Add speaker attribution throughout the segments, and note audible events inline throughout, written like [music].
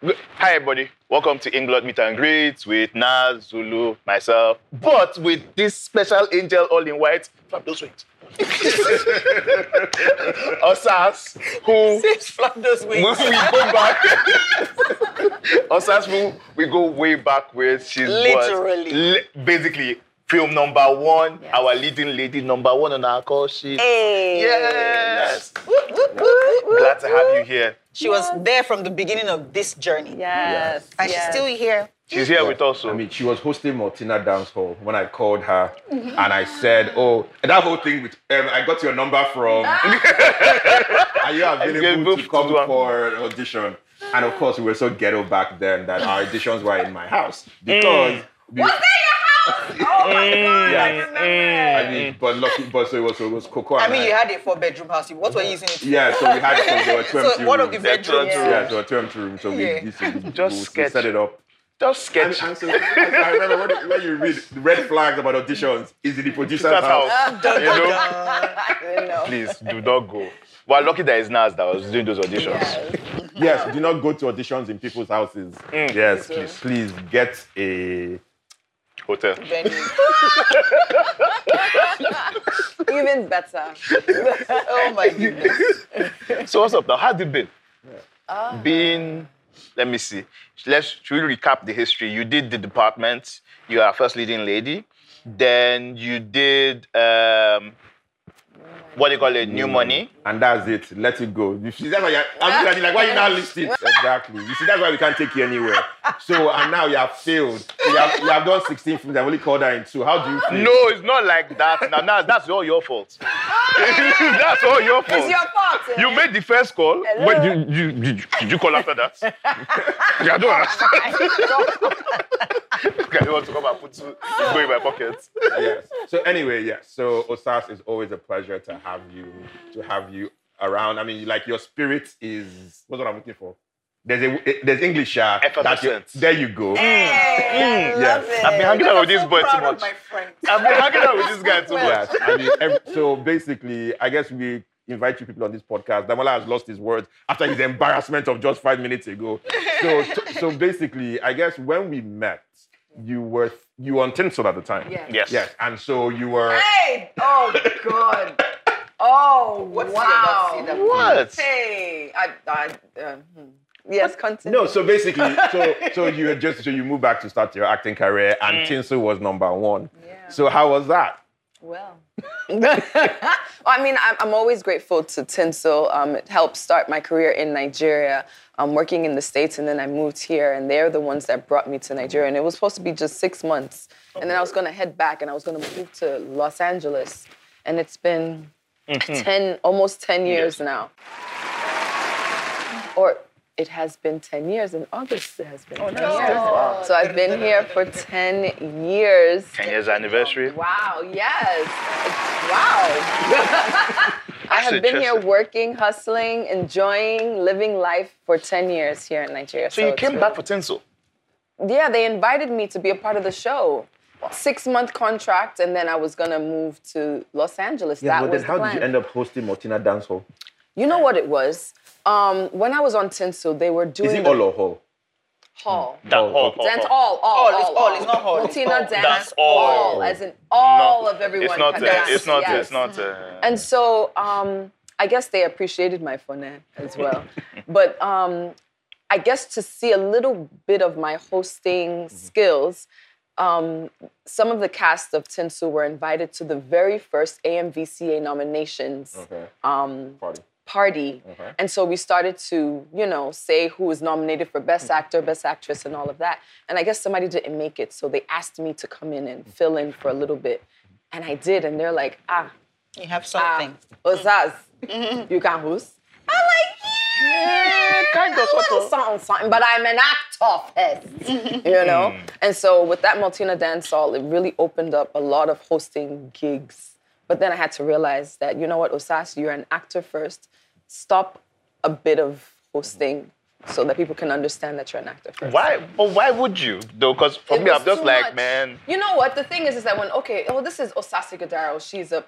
Speaker 1: Hi, everybody. Welcome to Inkblot Meet and Greet with Naz, Zulu, myself, but with this special angel all in white. Flap those wings. [laughs] Osas, who
Speaker 2: Flap those wings.
Speaker 1: we go back. Osas, who we go way back with. She's?
Speaker 2: Literally.
Speaker 1: Li- basically, film number one, our leading lady number one on our call sheet.
Speaker 2: Hey.
Speaker 1: Yes. Glad to have you here.
Speaker 2: She was there from the beginning of this journey.
Speaker 3: Yes.
Speaker 2: And she's still here.
Speaker 1: She's here with us.
Speaker 4: I mean, she was hosting Martina Dance Hall when I called her, and I said, "Oh, and that whole thing with um, I got your number from. [laughs] Are you [laughs] available to come
Speaker 1: to-
Speaker 4: for an audition?" And of course, we were so ghetto back then that our auditions were in my house because. we-
Speaker 3: Oh my eh, god,
Speaker 4: Yeah.
Speaker 3: I remember.
Speaker 4: Eh, I mean, but lucky, but so it was, it was Coco.
Speaker 2: I
Speaker 4: and
Speaker 2: mean, you had a four-bedroom house. What were you using it for?
Speaker 4: Yeah, so we had so there were two empty
Speaker 2: So one of the bedrooms.
Speaker 1: Yeah.
Speaker 4: Yeah, so there were two empty rooms. So we,
Speaker 2: Yeah.
Speaker 4: this, we,
Speaker 1: Just
Speaker 4: we
Speaker 1: sketch.
Speaker 4: set it up.
Speaker 1: Just
Speaker 4: And,
Speaker 1: sketch.
Speaker 4: and so I, I remember when, when you read red flags about auditions, is it the producer's
Speaker 1: That's
Speaker 4: house?
Speaker 1: how. Ah, you know?
Speaker 3: I know.
Speaker 1: Please do not go. We're lucky that it's Nas that was doing those auditions.
Speaker 3: Yes.
Speaker 4: Yes, do not go to auditions in people's houses.
Speaker 1: Mm.
Speaker 4: Yes, please. Please get a.
Speaker 1: Hotel.
Speaker 2: Venue. [laughs]
Speaker 3: Even better.
Speaker 2: Oh my [laughs] goodness.
Speaker 1: So what's up now? How's it been? Being, let me see. Let's should we recap the history? You did the department. You are first leading lady. Then you did um, what do you call it? New money.
Speaker 4: And that's it. Let it go. You see, that's why you're, I'm looking you like, why you not listening? [laughs] Exactly. You see, that's why we can't take you anywhere. So, and now you have failed. So you, have, you have done 16 films. I've only called her in two. How do you feel?
Speaker 1: No, it's not like that. Now, now that's all your fault. [laughs] that's all your fault.
Speaker 3: It's your fault. eh?
Speaker 1: You made the first call.
Speaker 3: Hello?
Speaker 1: Wait, you, you, did, you, did you call after that? [laughs] yeah, I don't understand. okay, you want to come and put two, go in my pocket.
Speaker 4: yes. So anyway, yes. So Osas is always a pleasure to have you to have you around. I mean, like your spirit is what's what I'm looking for. There's a there's English. Uh, that you- there you go.
Speaker 3: Hey, I love
Speaker 4: Yes.
Speaker 3: it.
Speaker 1: I've been hanging out with this
Speaker 2: so
Speaker 1: boy too much. [laughs] I've been hanging out with this guy too much.
Speaker 4: Yes. I mean, every, so basically, I guess we invite you people on this podcast. Damola has lost his words after his embarrassment of just five minutes ago. So so basically, I guess when we met, you were you were on Tinsel at the time.
Speaker 3: Yeah.
Speaker 1: Yes.
Speaker 4: Yes. And so you were.
Speaker 3: Hey! Oh God! Oh
Speaker 2: What's
Speaker 3: wow!
Speaker 2: the
Speaker 1: What?
Speaker 3: Hey, I, I, uh, hmm. yes, continue.
Speaker 4: No, so basically, [laughs] so so you had just so you moved back to start your acting career, and Tinsel was number one.
Speaker 3: Yeah.
Speaker 4: So how was that?
Speaker 3: Well, [laughs] I mean, I'm, I'm always grateful to Tinsel. Um, it helped start my career in Nigeria. I'm working in the States, and then I moved here, and they're the ones that brought me to Nigeria. And it was supposed to be just six months. And then I was going to head back, and I was going to move to Los Angeles. And it's been Mm-hmm. 10, almost 10 years now. Or it has been 10 years. In August, it has been 10 years. Oh, so I've been here for 10 years.
Speaker 1: 10 years anniversary.
Speaker 3: Wow, yes. Wow. [laughs] I have been here working, hustling, enjoying, living life for 10 years here in Nigeria.
Speaker 1: So you came
Speaker 3: really-
Speaker 1: back for Tinsel.
Speaker 3: Yeah, they invited me to be a part of the show. Six month contract, and then I was gonna move to Los Angeles. that
Speaker 4: but
Speaker 3: was
Speaker 4: then
Speaker 3: the
Speaker 4: how
Speaker 3: plan.
Speaker 4: did you end up hosting Martina Dance Hall?
Speaker 3: You know what it was? Um, when I was on Tinsel, they were doing
Speaker 4: Is it
Speaker 3: the
Speaker 4: all or hall?
Speaker 3: hall.
Speaker 1: That
Speaker 4: Oh,
Speaker 1: hall,
Speaker 4: okay.
Speaker 1: hall,
Speaker 3: Dance
Speaker 1: hall.
Speaker 3: all, all,
Speaker 2: All, it's all, it's not hall, it's
Speaker 3: Martina
Speaker 2: all.
Speaker 3: dance,
Speaker 1: Dance
Speaker 3: all,
Speaker 1: all.
Speaker 3: as in all
Speaker 1: Not-
Speaker 3: of everyone.
Speaker 1: It's not.
Speaker 3: can
Speaker 1: Uh, it's not.
Speaker 3: yes.
Speaker 1: It's not. Uh,
Speaker 3: And so um, I guess they appreciated my phone as well. [laughs] but um, I guess to see a little bit of my hosting skills, um, some of the cast of Tinsel were invited to the very first AMVCA nominations
Speaker 4: Okay.
Speaker 3: um,
Speaker 4: Party.
Speaker 3: party.
Speaker 4: Okay.
Speaker 3: And so we started to, you know, say who was nominated for Best Actor, Best Actress, and all of that. And I guess somebody didn't make it, so they asked me to come in and fill in for a little bit. And I did, and they're like, ah,
Speaker 2: You have
Speaker 3: ah,
Speaker 2: something.
Speaker 3: Osas, you can host? I'm like, yeah,
Speaker 1: kind of, sort of.
Speaker 3: something, something, but I'm an actor first, you mm. know? And so with that Martina Dance Hall, it really opened up a lot of hosting gigs. But then I had to realize that, you know what, Osas, you're an actor first. Stop a bit of hosting so that people can understand that you're an actor first.
Speaker 1: why? But why would you? Though, because for
Speaker 3: It
Speaker 1: me, I'm just like,
Speaker 3: much.
Speaker 1: man.
Speaker 3: You know what? The thing is, is that when okay, oh, this is Osas Ighodaro. She's a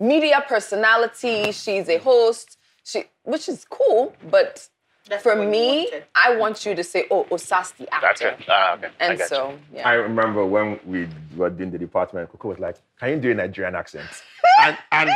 Speaker 3: media personality. She's a host. She, which is cool, but
Speaker 2: That's
Speaker 3: For me. I want you to say, "Oh, Osas the
Speaker 1: That's
Speaker 3: actor,"
Speaker 1: it. Ah, okay. I
Speaker 3: and
Speaker 1: got you.
Speaker 3: so yeah.
Speaker 4: I remember when we were doing the department, Coco was like, "Can you do a Nigerian accent?" [laughs] and and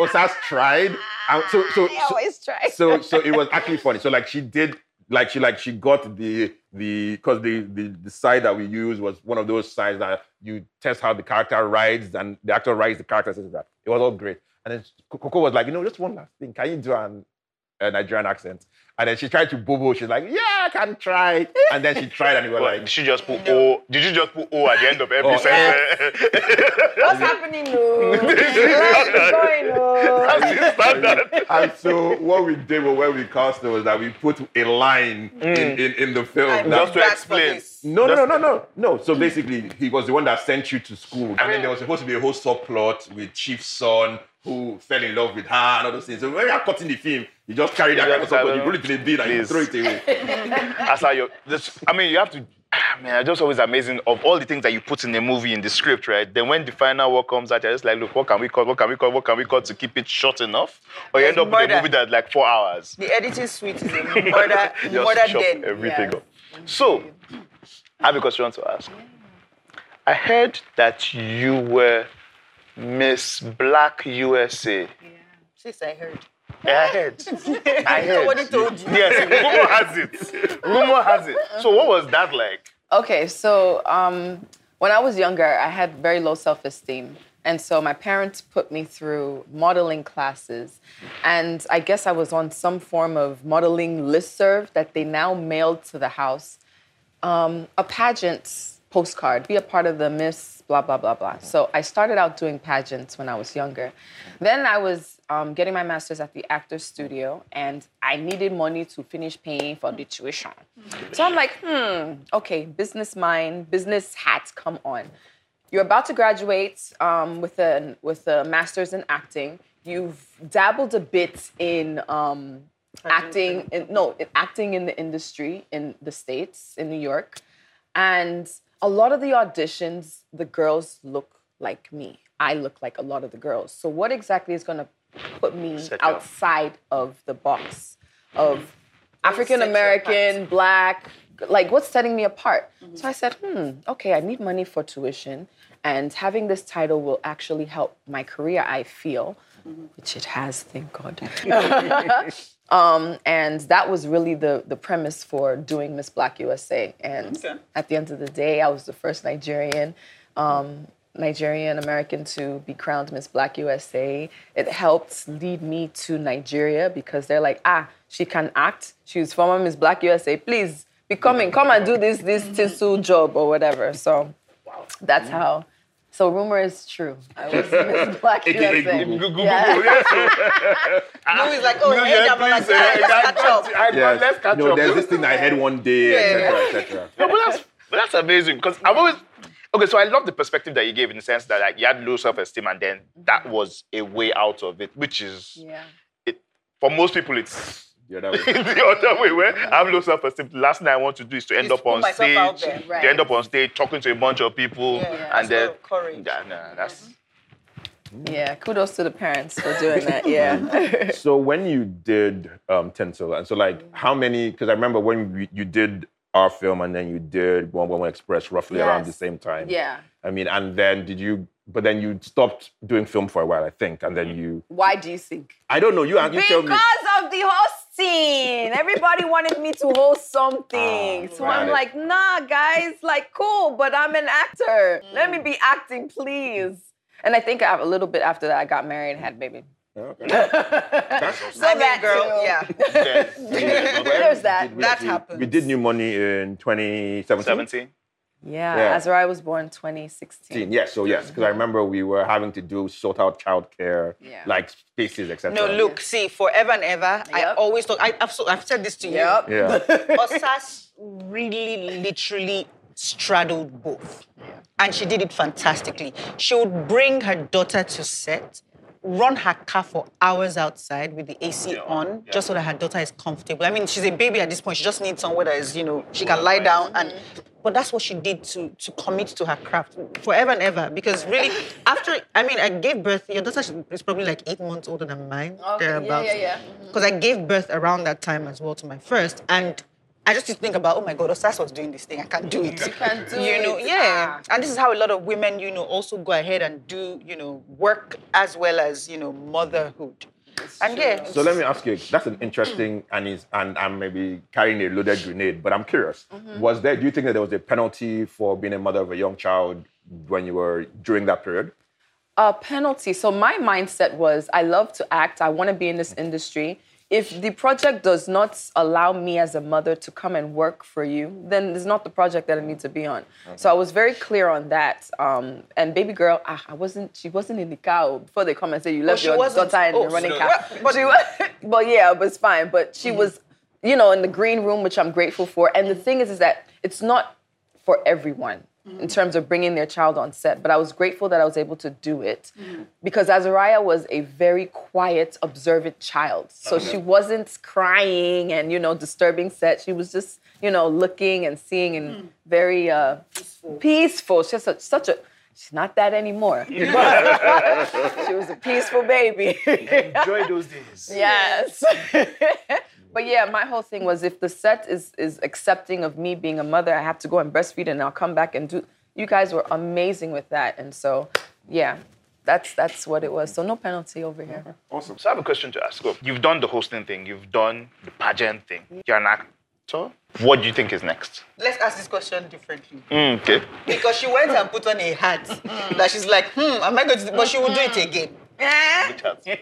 Speaker 4: Osas tried. And so so
Speaker 3: I
Speaker 4: so,
Speaker 3: always try.
Speaker 4: so so [laughs] it was actually funny. So like she did like she like she got the the because the, the the site that we used was one of those sites that you test how the character rides and the actor rides the character says that. It was all great. And then Coco was like, you know, just one last thing. Can you do an a Nigerian accent? And then she tried to bobo. She's like, yeah, I can try. And then she tried, and we were
Speaker 1: Well,
Speaker 4: like,
Speaker 1: did she just put O? Did you just put O at the end of every
Speaker 4: Oh,
Speaker 1: sentence? [laughs]
Speaker 3: What's happening, no? What's [laughs] going on?
Speaker 1: That's
Speaker 4: and so what we did was when we cast it was that we put a line mm. in, in, in the film.
Speaker 2: I'm
Speaker 4: that-
Speaker 1: Just to
Speaker 2: back
Speaker 1: explain.
Speaker 4: no, no, no, no, no, no. So basically, he was the one that sent you to school, and then there was supposed to be a whole subplot with Chief's son who fell in love with her and all those things. So when you are cutting the film, you just carry that kind of subplot, you put it in a bin and you throw it away.
Speaker 1: That's how you. This, I mean, you have to. ah, Man, it's just always amazing of all the things that you put in a movie in the script, right? Then when the final work comes out, you're just like, look, what can we cut? What can we cut? What can we cut to keep it short enough? Or you end
Speaker 2: There's
Speaker 1: up with a movie that's like four hours.
Speaker 2: The editing suite is a [laughs] murder,
Speaker 1: Just
Speaker 2: murder
Speaker 1: chop everything
Speaker 3: Yes.
Speaker 1: up. So, I have a question to ask. I heard that you were Miss Black USA. Yeah.
Speaker 2: Sis, I heard.
Speaker 1: I heard. [laughs] I heard.
Speaker 2: Nobody told you.
Speaker 1: Yes, rumor has it. Rumor has it. So, what was that like?
Speaker 3: Okay, so um, when I was younger, I had very low self esteem. And so my parents put me through modeling classes. And I guess I was on some form of modeling listserv that they now mailed to the house. Um, a pageant postcard, be a part of the Miss blah, blah, blah, blah. So I started out doing pageants when I was younger. Then I was um, getting my master's at the Actors Studio, and I needed money to finish paying for the tuition. So I'm like, hmm, okay, business mind, business hat, come on. You're about to graduate um, with a with a master's in acting. You've dabbled a bit in um, acting, in, no, in acting in the industry in the states, in New York, and a lot of the auditions, the girls look like me. I look like a lot of the girls. So what exactly is going to put me
Speaker 1: Set you up.
Speaker 3: outside of the box of African American, black, like what's setting me apart?
Speaker 2: Mm-hmm.
Speaker 3: So I said, hmm, okay, I need money for tuition, and having this title will actually help my career, I feel. Which it has, thank God. [laughs] um, and that was really the, the premise for doing Miss Black USA. And
Speaker 2: Okay.
Speaker 3: at the end of the day, I was the first Nigerian. Um, Nigerian American to be crowned Miss Black USA. It helped lead me to Nigeria because they're like, ah, she can act. She was former Miss Black USA. Please be coming, come and do this this tinsel job or whatever. So that's how. So rumor is true. I was [laughs] Miss Black USA.
Speaker 4: Google.
Speaker 1: Google,
Speaker 3: Yeah.
Speaker 1: Google, yes. [laughs]
Speaker 2: Louis like, oh, hey, I'm like,
Speaker 1: please,
Speaker 2: "Ah,
Speaker 1: eh,
Speaker 2: let's catch up.
Speaker 1: I
Speaker 4: Yes.
Speaker 1: Let's catch
Speaker 4: no,
Speaker 1: up.
Speaker 4: there's this thing I had one day, etc., etc.
Speaker 1: No, but that's but that's amazing because I've always okay. So I love the perspective that you gave in the sense that like you had low self esteem and then that was a way out of it, which is
Speaker 3: Yeah.
Speaker 1: it for most people it's
Speaker 4: The other way. [laughs]
Speaker 1: the other way where I have low self esteem. The last thing I want to do is to end
Speaker 2: Is
Speaker 1: up on
Speaker 2: myself out
Speaker 1: stage,
Speaker 2: there.
Speaker 3: Right.
Speaker 1: to end up on stage talking to a bunch of people,
Speaker 2: Yeah, yeah,
Speaker 1: and then
Speaker 2: a lot of courage.
Speaker 1: yeah, nah, that's mm-hmm.
Speaker 3: Yeah. Kudos to the parents for doing that. Yeah. [laughs] Mm-hmm.
Speaker 4: So when you did um, Tinsel, and so like mm-hmm. how many? Because I remember when we, you did our film and then you did One One One Express roughly around the same time.
Speaker 3: yeah.
Speaker 4: I mean, and then did you? But then you stopped doing film for a while, I think, and then you.
Speaker 3: Why do you think?
Speaker 4: I don't know. You you tell me.
Speaker 3: Because of the hosting. Everybody wanted me to host something.
Speaker 4: Ah,
Speaker 3: so
Speaker 4: got
Speaker 3: I'm like, nah, guys, like, cool, but I'm an actor. Let me be acting, please. And I think a little bit after that, I got married and had a baby.
Speaker 4: Okay. [laughs]
Speaker 3: So
Speaker 2: I
Speaker 3: that
Speaker 2: girl,
Speaker 3: too.
Speaker 2: yeah. [laughs] [laughs]
Speaker 3: There's that.
Speaker 4: We-
Speaker 2: That
Speaker 4: we-
Speaker 2: happens.
Speaker 4: We did New Money in 2017.
Speaker 1: seventeen.
Speaker 3: Yeah,
Speaker 4: Yeah.
Speaker 3: Azariah was born 2016.
Speaker 4: Yes, so yes, because I mm-hmm. remember we were having to do sort out childcare,
Speaker 3: Yeah.
Speaker 4: like spaces, etc.
Speaker 2: No, look, see, forever and ever, I always talk. I, I've, so, I've said this to you.
Speaker 3: Yep.
Speaker 4: Yeah. [laughs] [laughs]
Speaker 2: Osas really, literally straddled both. And she did it fantastically. She would bring her daughter to set, run her car for hours outside with the AC on, just so that her daughter is comfortable. I mean, she's a baby at this point. She just needs somewhere that is, you know, she can lie down and mm-hmm. But that's what she did to to commit to her craft forever and ever. Because really, after I mean, I gave birth. Your daughter is probably like eight months older than mine, thereabouts.
Speaker 3: yeah, yeah. Mhm.
Speaker 2: Because I gave birth around that time as well to my first, and I just used to think about, oh my God, Osas was doing this thing. I can't do it. You
Speaker 3: can't do [laughs]
Speaker 2: you know,
Speaker 3: it.
Speaker 2: yeah.
Speaker 3: Ah.
Speaker 2: And this is how a lot of women, you know, also go ahead and do, you know, work as well as, you know, motherhood. And yeah.
Speaker 4: So let me ask you. That's an interesting [clears throat] and is and I'm maybe carrying a loaded grenade, but I'm curious.
Speaker 3: Mm-hmm.
Speaker 4: Was there? Do you think that there was a penalty for being a mother of a young child when you were during that period?
Speaker 3: a penalty. So my mindset was I love to act. I want to be in this industry. If the project does not allow me as a mother to come and work for you, then it's not the project that I need to be on. So I was very clear on that. Um, and baby girl, ah, I wasn't. She wasn't in the cow before they come and say you left
Speaker 2: she
Speaker 3: your
Speaker 2: wasn't.
Speaker 3: daughter in
Speaker 2: Oh,
Speaker 3: the running
Speaker 2: so-
Speaker 3: cow. But she was. [laughs] But yeah, it was fine. But she was, you know, in the green room, which I'm grateful for. And the thing is, is that it's not for everyone in terms of bringing their child on set. But I was grateful that I was able to do it because Azariah was a very quiet, observant child. So she wasn't crying and, you know, disturbing set. She was just, you know, looking and seeing and very uh, peaceful. She's such, such a, she's not that anymore. [laughs] [laughs] she was a peaceful baby.
Speaker 1: Enjoy those days. [laughs]
Speaker 3: Yes. but yeah, my whole thing was if the set is is accepting of me being a mother, I have to go and breastfeed and I'll come back and do you guys were amazing with that. And so yeah, that's that's what it was. So no penalty over here.
Speaker 1: Awesome. So I have a question to ask. Look, You've done the hosting thing, you've done the pageant thing. You're an actor. What do you think is next?
Speaker 2: Let's ask this question differently.
Speaker 1: Mm, okay.
Speaker 2: Because she went and put on a hat that she's like, hmm, am I going to? But she will do it again.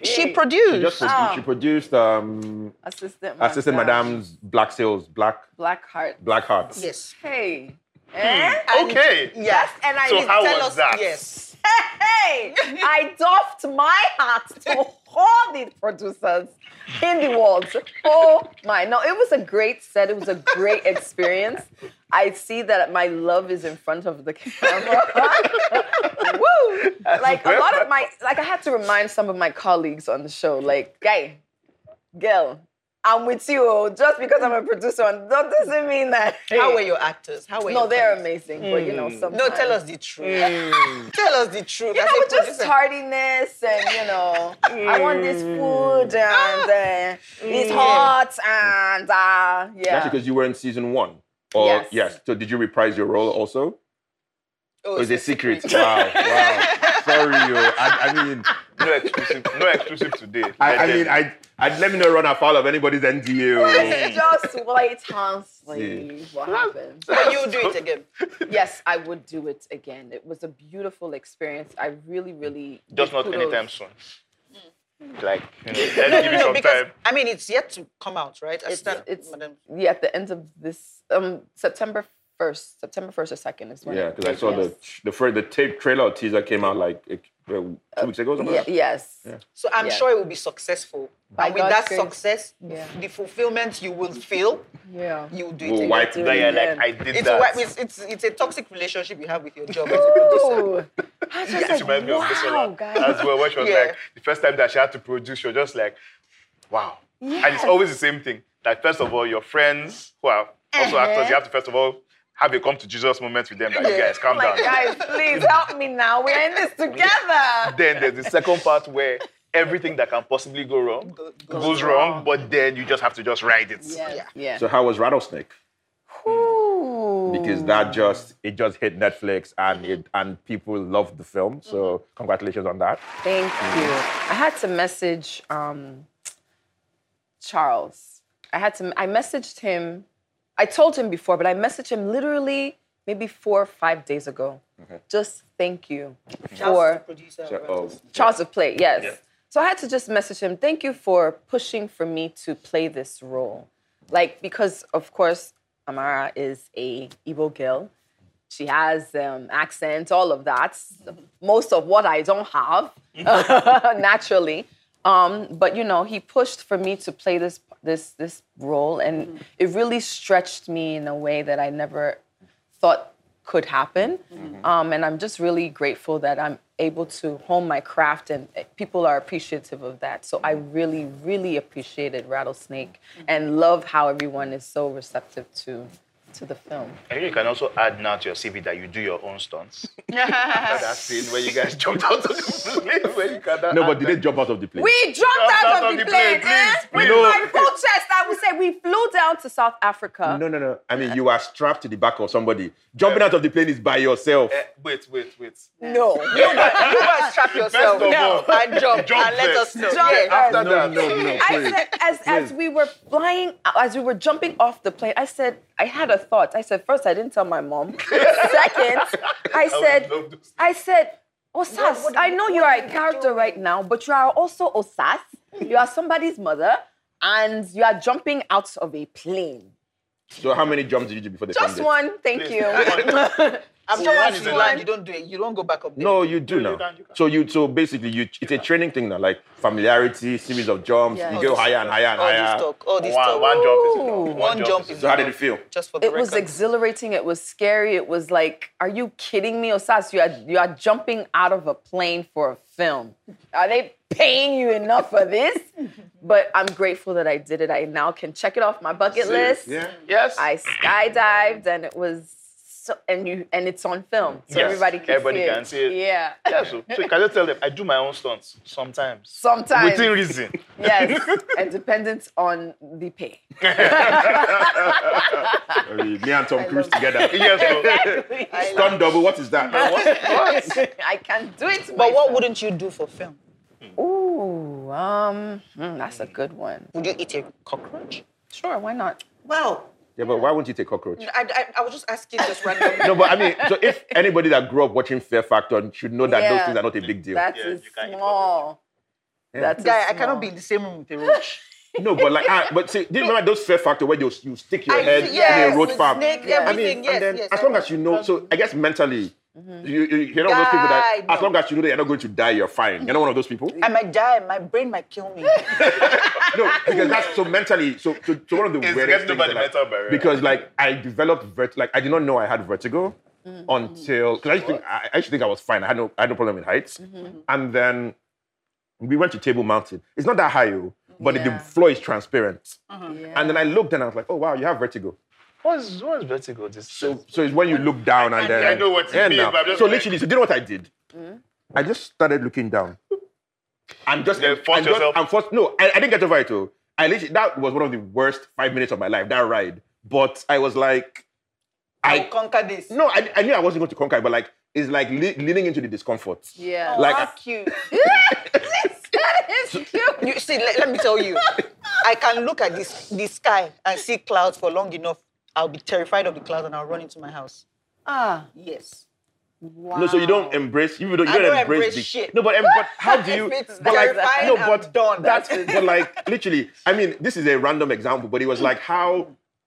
Speaker 2: She produced.
Speaker 4: She just
Speaker 3: Ah.
Speaker 4: she produced um,
Speaker 3: Assistant
Speaker 4: Assistant
Speaker 3: Madame.
Speaker 4: Madame's Black Sales, Black
Speaker 3: Black Heart.
Speaker 4: Black Hearts.
Speaker 2: yes.
Speaker 3: Hey. Eh?
Speaker 2: And-
Speaker 1: Okay.
Speaker 2: Yes.
Speaker 3: And I
Speaker 1: So how
Speaker 2: Tell
Speaker 1: was
Speaker 2: us,
Speaker 1: that?
Speaker 2: Yes.
Speaker 3: Hey, [laughs] I doffed my hat to all the producers in the world. Oh my, no, it was a great set. It was a great experience. I see that my love is in front of the [laughs] camera. [laughs] Woo! Like a lot of my, like I had to remind some of my colleagues on the show, like, guy, girl, I'm with you. oh, Just because I'm a producer, and that doesn't mean that.
Speaker 2: How were your actors? How were
Speaker 3: No,
Speaker 2: your
Speaker 3: they're
Speaker 2: colleagues?
Speaker 3: amazing, but you know, sometimes.
Speaker 2: No, tell us the truth. Hmm. [laughs] tell us the truth.
Speaker 3: You
Speaker 2: As
Speaker 3: know,
Speaker 2: a
Speaker 3: with just
Speaker 2: producer.
Speaker 3: tardiness and you know, I want this hmm. food and ah. uh, it's hmm. hot and uh,
Speaker 4: That's
Speaker 3: yeah.
Speaker 4: because you were in season one. Or
Speaker 3: Yes.
Speaker 4: yes. So did you reprise your role also?
Speaker 2: Oh,
Speaker 4: Or is it
Speaker 2: it's a
Speaker 4: secret? wow, wow. [laughs] Sorry, yo. I, I mean,
Speaker 1: No exclusive. No exclusive today.
Speaker 4: I, I mean, I, I'd let me not run afoul of anybody's NDA.
Speaker 3: Let's just wait and see what happens.
Speaker 2: But you do it again.
Speaker 3: Yes, I would do it again. It was a beautiful experience. I really, really
Speaker 1: just not
Speaker 3: kudos.
Speaker 1: anytime soon. Like, you know, let's
Speaker 2: No,
Speaker 1: give
Speaker 2: no,
Speaker 1: it
Speaker 2: no,
Speaker 1: some
Speaker 2: because
Speaker 1: time.
Speaker 2: I mean, it's yet to come out, right?
Speaker 3: It's,
Speaker 2: Assistant
Speaker 3: it's yeah, at the end of this um September first, September first or second is when.
Speaker 4: Yeah, because I saw the
Speaker 3: yes.
Speaker 4: the first the tape trailer or teaser came out like uh, two weeks ago. or Something
Speaker 3: Yeah,
Speaker 4: like that.
Speaker 3: yes.
Speaker 2: So I'm
Speaker 3: Yeah.
Speaker 2: sure it will be successful.
Speaker 3: By
Speaker 2: and with
Speaker 3: God's
Speaker 2: that
Speaker 3: grace.
Speaker 2: success,
Speaker 3: Yeah.
Speaker 2: the fulfillment you will feel,
Speaker 3: Yeah.
Speaker 2: you will do it
Speaker 4: We'll
Speaker 2: again.
Speaker 4: wipe
Speaker 3: Do
Speaker 4: the
Speaker 3: it
Speaker 1: Like,
Speaker 3: again.
Speaker 1: like I did
Speaker 2: It's,
Speaker 1: that.
Speaker 2: a, it's, it's, it's a toxic relationship you have with your job as a producer.
Speaker 3: Ooh. [laughs] I just
Speaker 1: It
Speaker 3: like,
Speaker 1: reminds me of
Speaker 3: wow,
Speaker 1: Bisola
Speaker 3: guys.
Speaker 1: as well, when she was
Speaker 2: Yeah.
Speaker 1: like, the first time that she had to produce, she was just like, wow. And it's always the same thing. Like, first of all, your friends who are also
Speaker 3: Uh-huh.
Speaker 1: actors, you have to first of all have a come to Jesus moment with them. That you guys calm
Speaker 3: like,
Speaker 1: down.
Speaker 3: guys, please help me now. We're in this [laughs] together.
Speaker 1: Then there's the second part where everything that can possibly go wrong
Speaker 2: Go-
Speaker 1: goes,
Speaker 2: goes
Speaker 1: wrong,
Speaker 3: wrong.
Speaker 1: but then you just have to just ride it.
Speaker 3: Yeah.
Speaker 2: Yeah.
Speaker 3: Yeah.
Speaker 4: So how was Rattlesnake?
Speaker 3: Ooh.
Speaker 4: Because that just it just hit Netflix and it and people loved the film. So congratulations on that.
Speaker 3: Thank you. I had to message um, Charles. I had to. I messaged him. I told him before, but I messaged him literally maybe four or five days ago. Just thank you
Speaker 2: Charles
Speaker 3: for
Speaker 2: is the producer.
Speaker 4: Oh,
Speaker 2: Rebels.
Speaker 3: Charles of Play, yes.
Speaker 1: Yeah.
Speaker 3: So I had to just message him, thank you for pushing for me to play this role. Like, because of course, Amara is a Igbo girl. She has um, accent, all of that. Most of what I don't have, [laughs] [laughs] naturally. Um, but you know, he pushed for me to play this this this role, and it really stretched me in a way that I never thought could happen. Um, and I'm just really grateful that I'm able to hone my craft and uh, people are appreciative of that. So I really, really appreciated Rattlesnake and love how everyone is so receptive to to the film.
Speaker 1: I think you can also add now to your CV that you do your own stunts. After [laughs] that scene where you guys jumped out of the plane, where you can
Speaker 4: No, but did they jump out of the plane?
Speaker 3: We jumped out, of, the plane.
Speaker 1: please,
Speaker 3: eh?
Speaker 1: please.
Speaker 3: With my full chest, I would say we flew down to South Africa.
Speaker 4: no, no, no. I mean, you are strapped to the back of somebody. Jumping out of the plane is by yourself.
Speaker 1: Eh, wait, wait, wait.
Speaker 2: No, [laughs] you guys, you guys trap yourself.
Speaker 1: of
Speaker 2: No, and jump,
Speaker 1: jump
Speaker 2: and let us know.
Speaker 3: Jump
Speaker 2: Yes.
Speaker 3: first.
Speaker 1: After
Speaker 4: No,
Speaker 1: that,
Speaker 4: no, no.
Speaker 3: I said, as, as we were flying, as we were jumping off the plane, I said, I had a thought. I said, first, I didn't tell my mom. [laughs] Second, I said,
Speaker 1: love those.
Speaker 3: I said, Osas,
Speaker 2: what-
Speaker 3: I know you are
Speaker 2: are
Speaker 3: a character right now, but you are also Osas. You are somebody's mother, and you are jumping out of a plane.
Speaker 4: So how many jumps did you do before the
Speaker 3: Just one, thank
Speaker 1: Please.
Speaker 3: you. [laughs] [laughs]
Speaker 2: I'm
Speaker 1: So
Speaker 2: sure
Speaker 1: one
Speaker 2: once you
Speaker 1: a
Speaker 2: land, you don't do it. You don't go back up there.
Speaker 4: No, you do
Speaker 1: you
Speaker 4: now.
Speaker 1: can, you can.
Speaker 4: So you so basically you it's a training thing now, like familiarity, series of jumps.
Speaker 3: Yeah.
Speaker 4: You
Speaker 3: All
Speaker 4: go higher and higher and
Speaker 2: all
Speaker 4: higher.
Speaker 2: this talk, all this
Speaker 1: One,
Speaker 2: talk.
Speaker 1: one jump is
Speaker 3: Ooh.
Speaker 1: enough.
Speaker 2: One jump is
Speaker 4: So how did it feel?
Speaker 2: Just for the
Speaker 3: It was exhilarating. It was scary. It was like, are you kidding me, Osas? You are you are jumping out of a plane for a film. Are they paying you enough for this? [laughs] But I'm grateful that I did it. I now can check it off my bucket list.
Speaker 4: Yeah.
Speaker 1: Yes.
Speaker 3: I skydived, and it was so, and you and it's on film, so
Speaker 1: Yes,
Speaker 3: everybody can
Speaker 1: everybody
Speaker 3: see it.
Speaker 1: can see it.
Speaker 3: Yeah.
Speaker 1: yeah, so, so you can just tell them I do my own stunts sometimes.
Speaker 3: Sometimes.
Speaker 1: Within reason. [laughs]
Speaker 3: Yes, and dependent on the pay.
Speaker 4: I mean, me and Tom Cruise together.
Speaker 1: yes, so,
Speaker 3: Exactly. [laughs]
Speaker 4: Stunt double, what is that? [laughs]
Speaker 3: I can't do it.
Speaker 2: But what wouldn't you do for film?
Speaker 3: Ooh, um, hmm, that's a good one.
Speaker 2: Would you eat a cockroach?
Speaker 3: Sure, why not?
Speaker 2: Well,
Speaker 4: Yeah, but why won't you take cockroach?
Speaker 2: I, I, I was just asking just randomly. [laughs]
Speaker 4: No, but I mean, so if anybody that grew up watching Fear Factor should know that those
Speaker 3: Yeah.
Speaker 4: things are not a big deal.
Speaker 3: That
Speaker 1: Yeah,
Speaker 3: is
Speaker 1: you can't eat
Speaker 3: small.
Speaker 4: Yeah.
Speaker 3: That's
Speaker 2: Guy, I cannot be in the same room with a roach. [laughs]
Speaker 4: No, but like, ah, but see, do you remember those Fear Factor where you, you stick your
Speaker 2: I
Speaker 4: head
Speaker 2: see-
Speaker 4: in
Speaker 2: yes,
Speaker 4: a road
Speaker 2: with
Speaker 4: farm?
Speaker 2: snake,
Speaker 3: Yeah.
Speaker 4: I mean,
Speaker 2: yes,
Speaker 4: and then
Speaker 2: yes,
Speaker 4: as
Speaker 2: I
Speaker 4: long as you know, so I guess mentally,
Speaker 3: Mm-hmm.
Speaker 4: you, you, you're not one those people that,
Speaker 2: Guy,
Speaker 4: as long as you know that you're not going to die, you're fine. You're not one of those people.
Speaker 2: I might die, my brain might kill me. [laughs]
Speaker 4: no, because that's so mentally. So, so, so one of the
Speaker 1: It's
Speaker 4: weirdest things.
Speaker 1: the
Speaker 4: that, like,
Speaker 1: mental barrier.
Speaker 4: Because like I developed vert, like I did not know I had vertigo mm-hmm. until because I used to think I, I used to think I was fine. I had no I had no problem with heights, mm-hmm. and then we went to Table Mountain. It's not that high, oh, but the-
Speaker 3: Yeah.
Speaker 4: the floor is transparent.
Speaker 3: Yeah.
Speaker 4: And then I looked and I was like, oh wow, you have vertigo.
Speaker 1: What's, what's vertigo? This
Speaker 4: So, so it's when you look down and then
Speaker 1: I know what you
Speaker 4: Yeah,
Speaker 1: mean,
Speaker 4: now.
Speaker 1: but I'm just
Speaker 4: So
Speaker 1: like-
Speaker 4: literally, so do you know what I did? Hmm? I just started looking down. And just
Speaker 1: Then force
Speaker 4: and just-
Speaker 1: yourself?
Speaker 4: and forced- no, I, I didn't get over it. Though. I literally that was one of the worst five minutes of my life. That ride, but I was like,
Speaker 2: I'll
Speaker 4: I
Speaker 2: conquer this.
Speaker 4: no, I, I knew I wasn't going to conquer, it, but like it's like le- leaning into the discomfort.
Speaker 3: yeah.
Speaker 2: Oh,
Speaker 4: like-
Speaker 2: how cute. [laughs] [laughs]
Speaker 3: it's cute.
Speaker 2: You see, let, let me tell you, I can look at this the sky and see clouds for long enough. I'll be terrified of the clouds and I'll run into my house.
Speaker 3: Ah,
Speaker 2: Yes.
Speaker 3: wow.
Speaker 4: No, so you don't embrace. You don't. You don't
Speaker 2: don't
Speaker 4: embrace,
Speaker 2: embrace
Speaker 4: the,
Speaker 2: shit.
Speaker 4: No, but em- but how [laughs] do you? But like no,
Speaker 2: I'm
Speaker 4: but
Speaker 2: done.
Speaker 4: that's [laughs] but like literally. I mean, this is a random example, but it was like how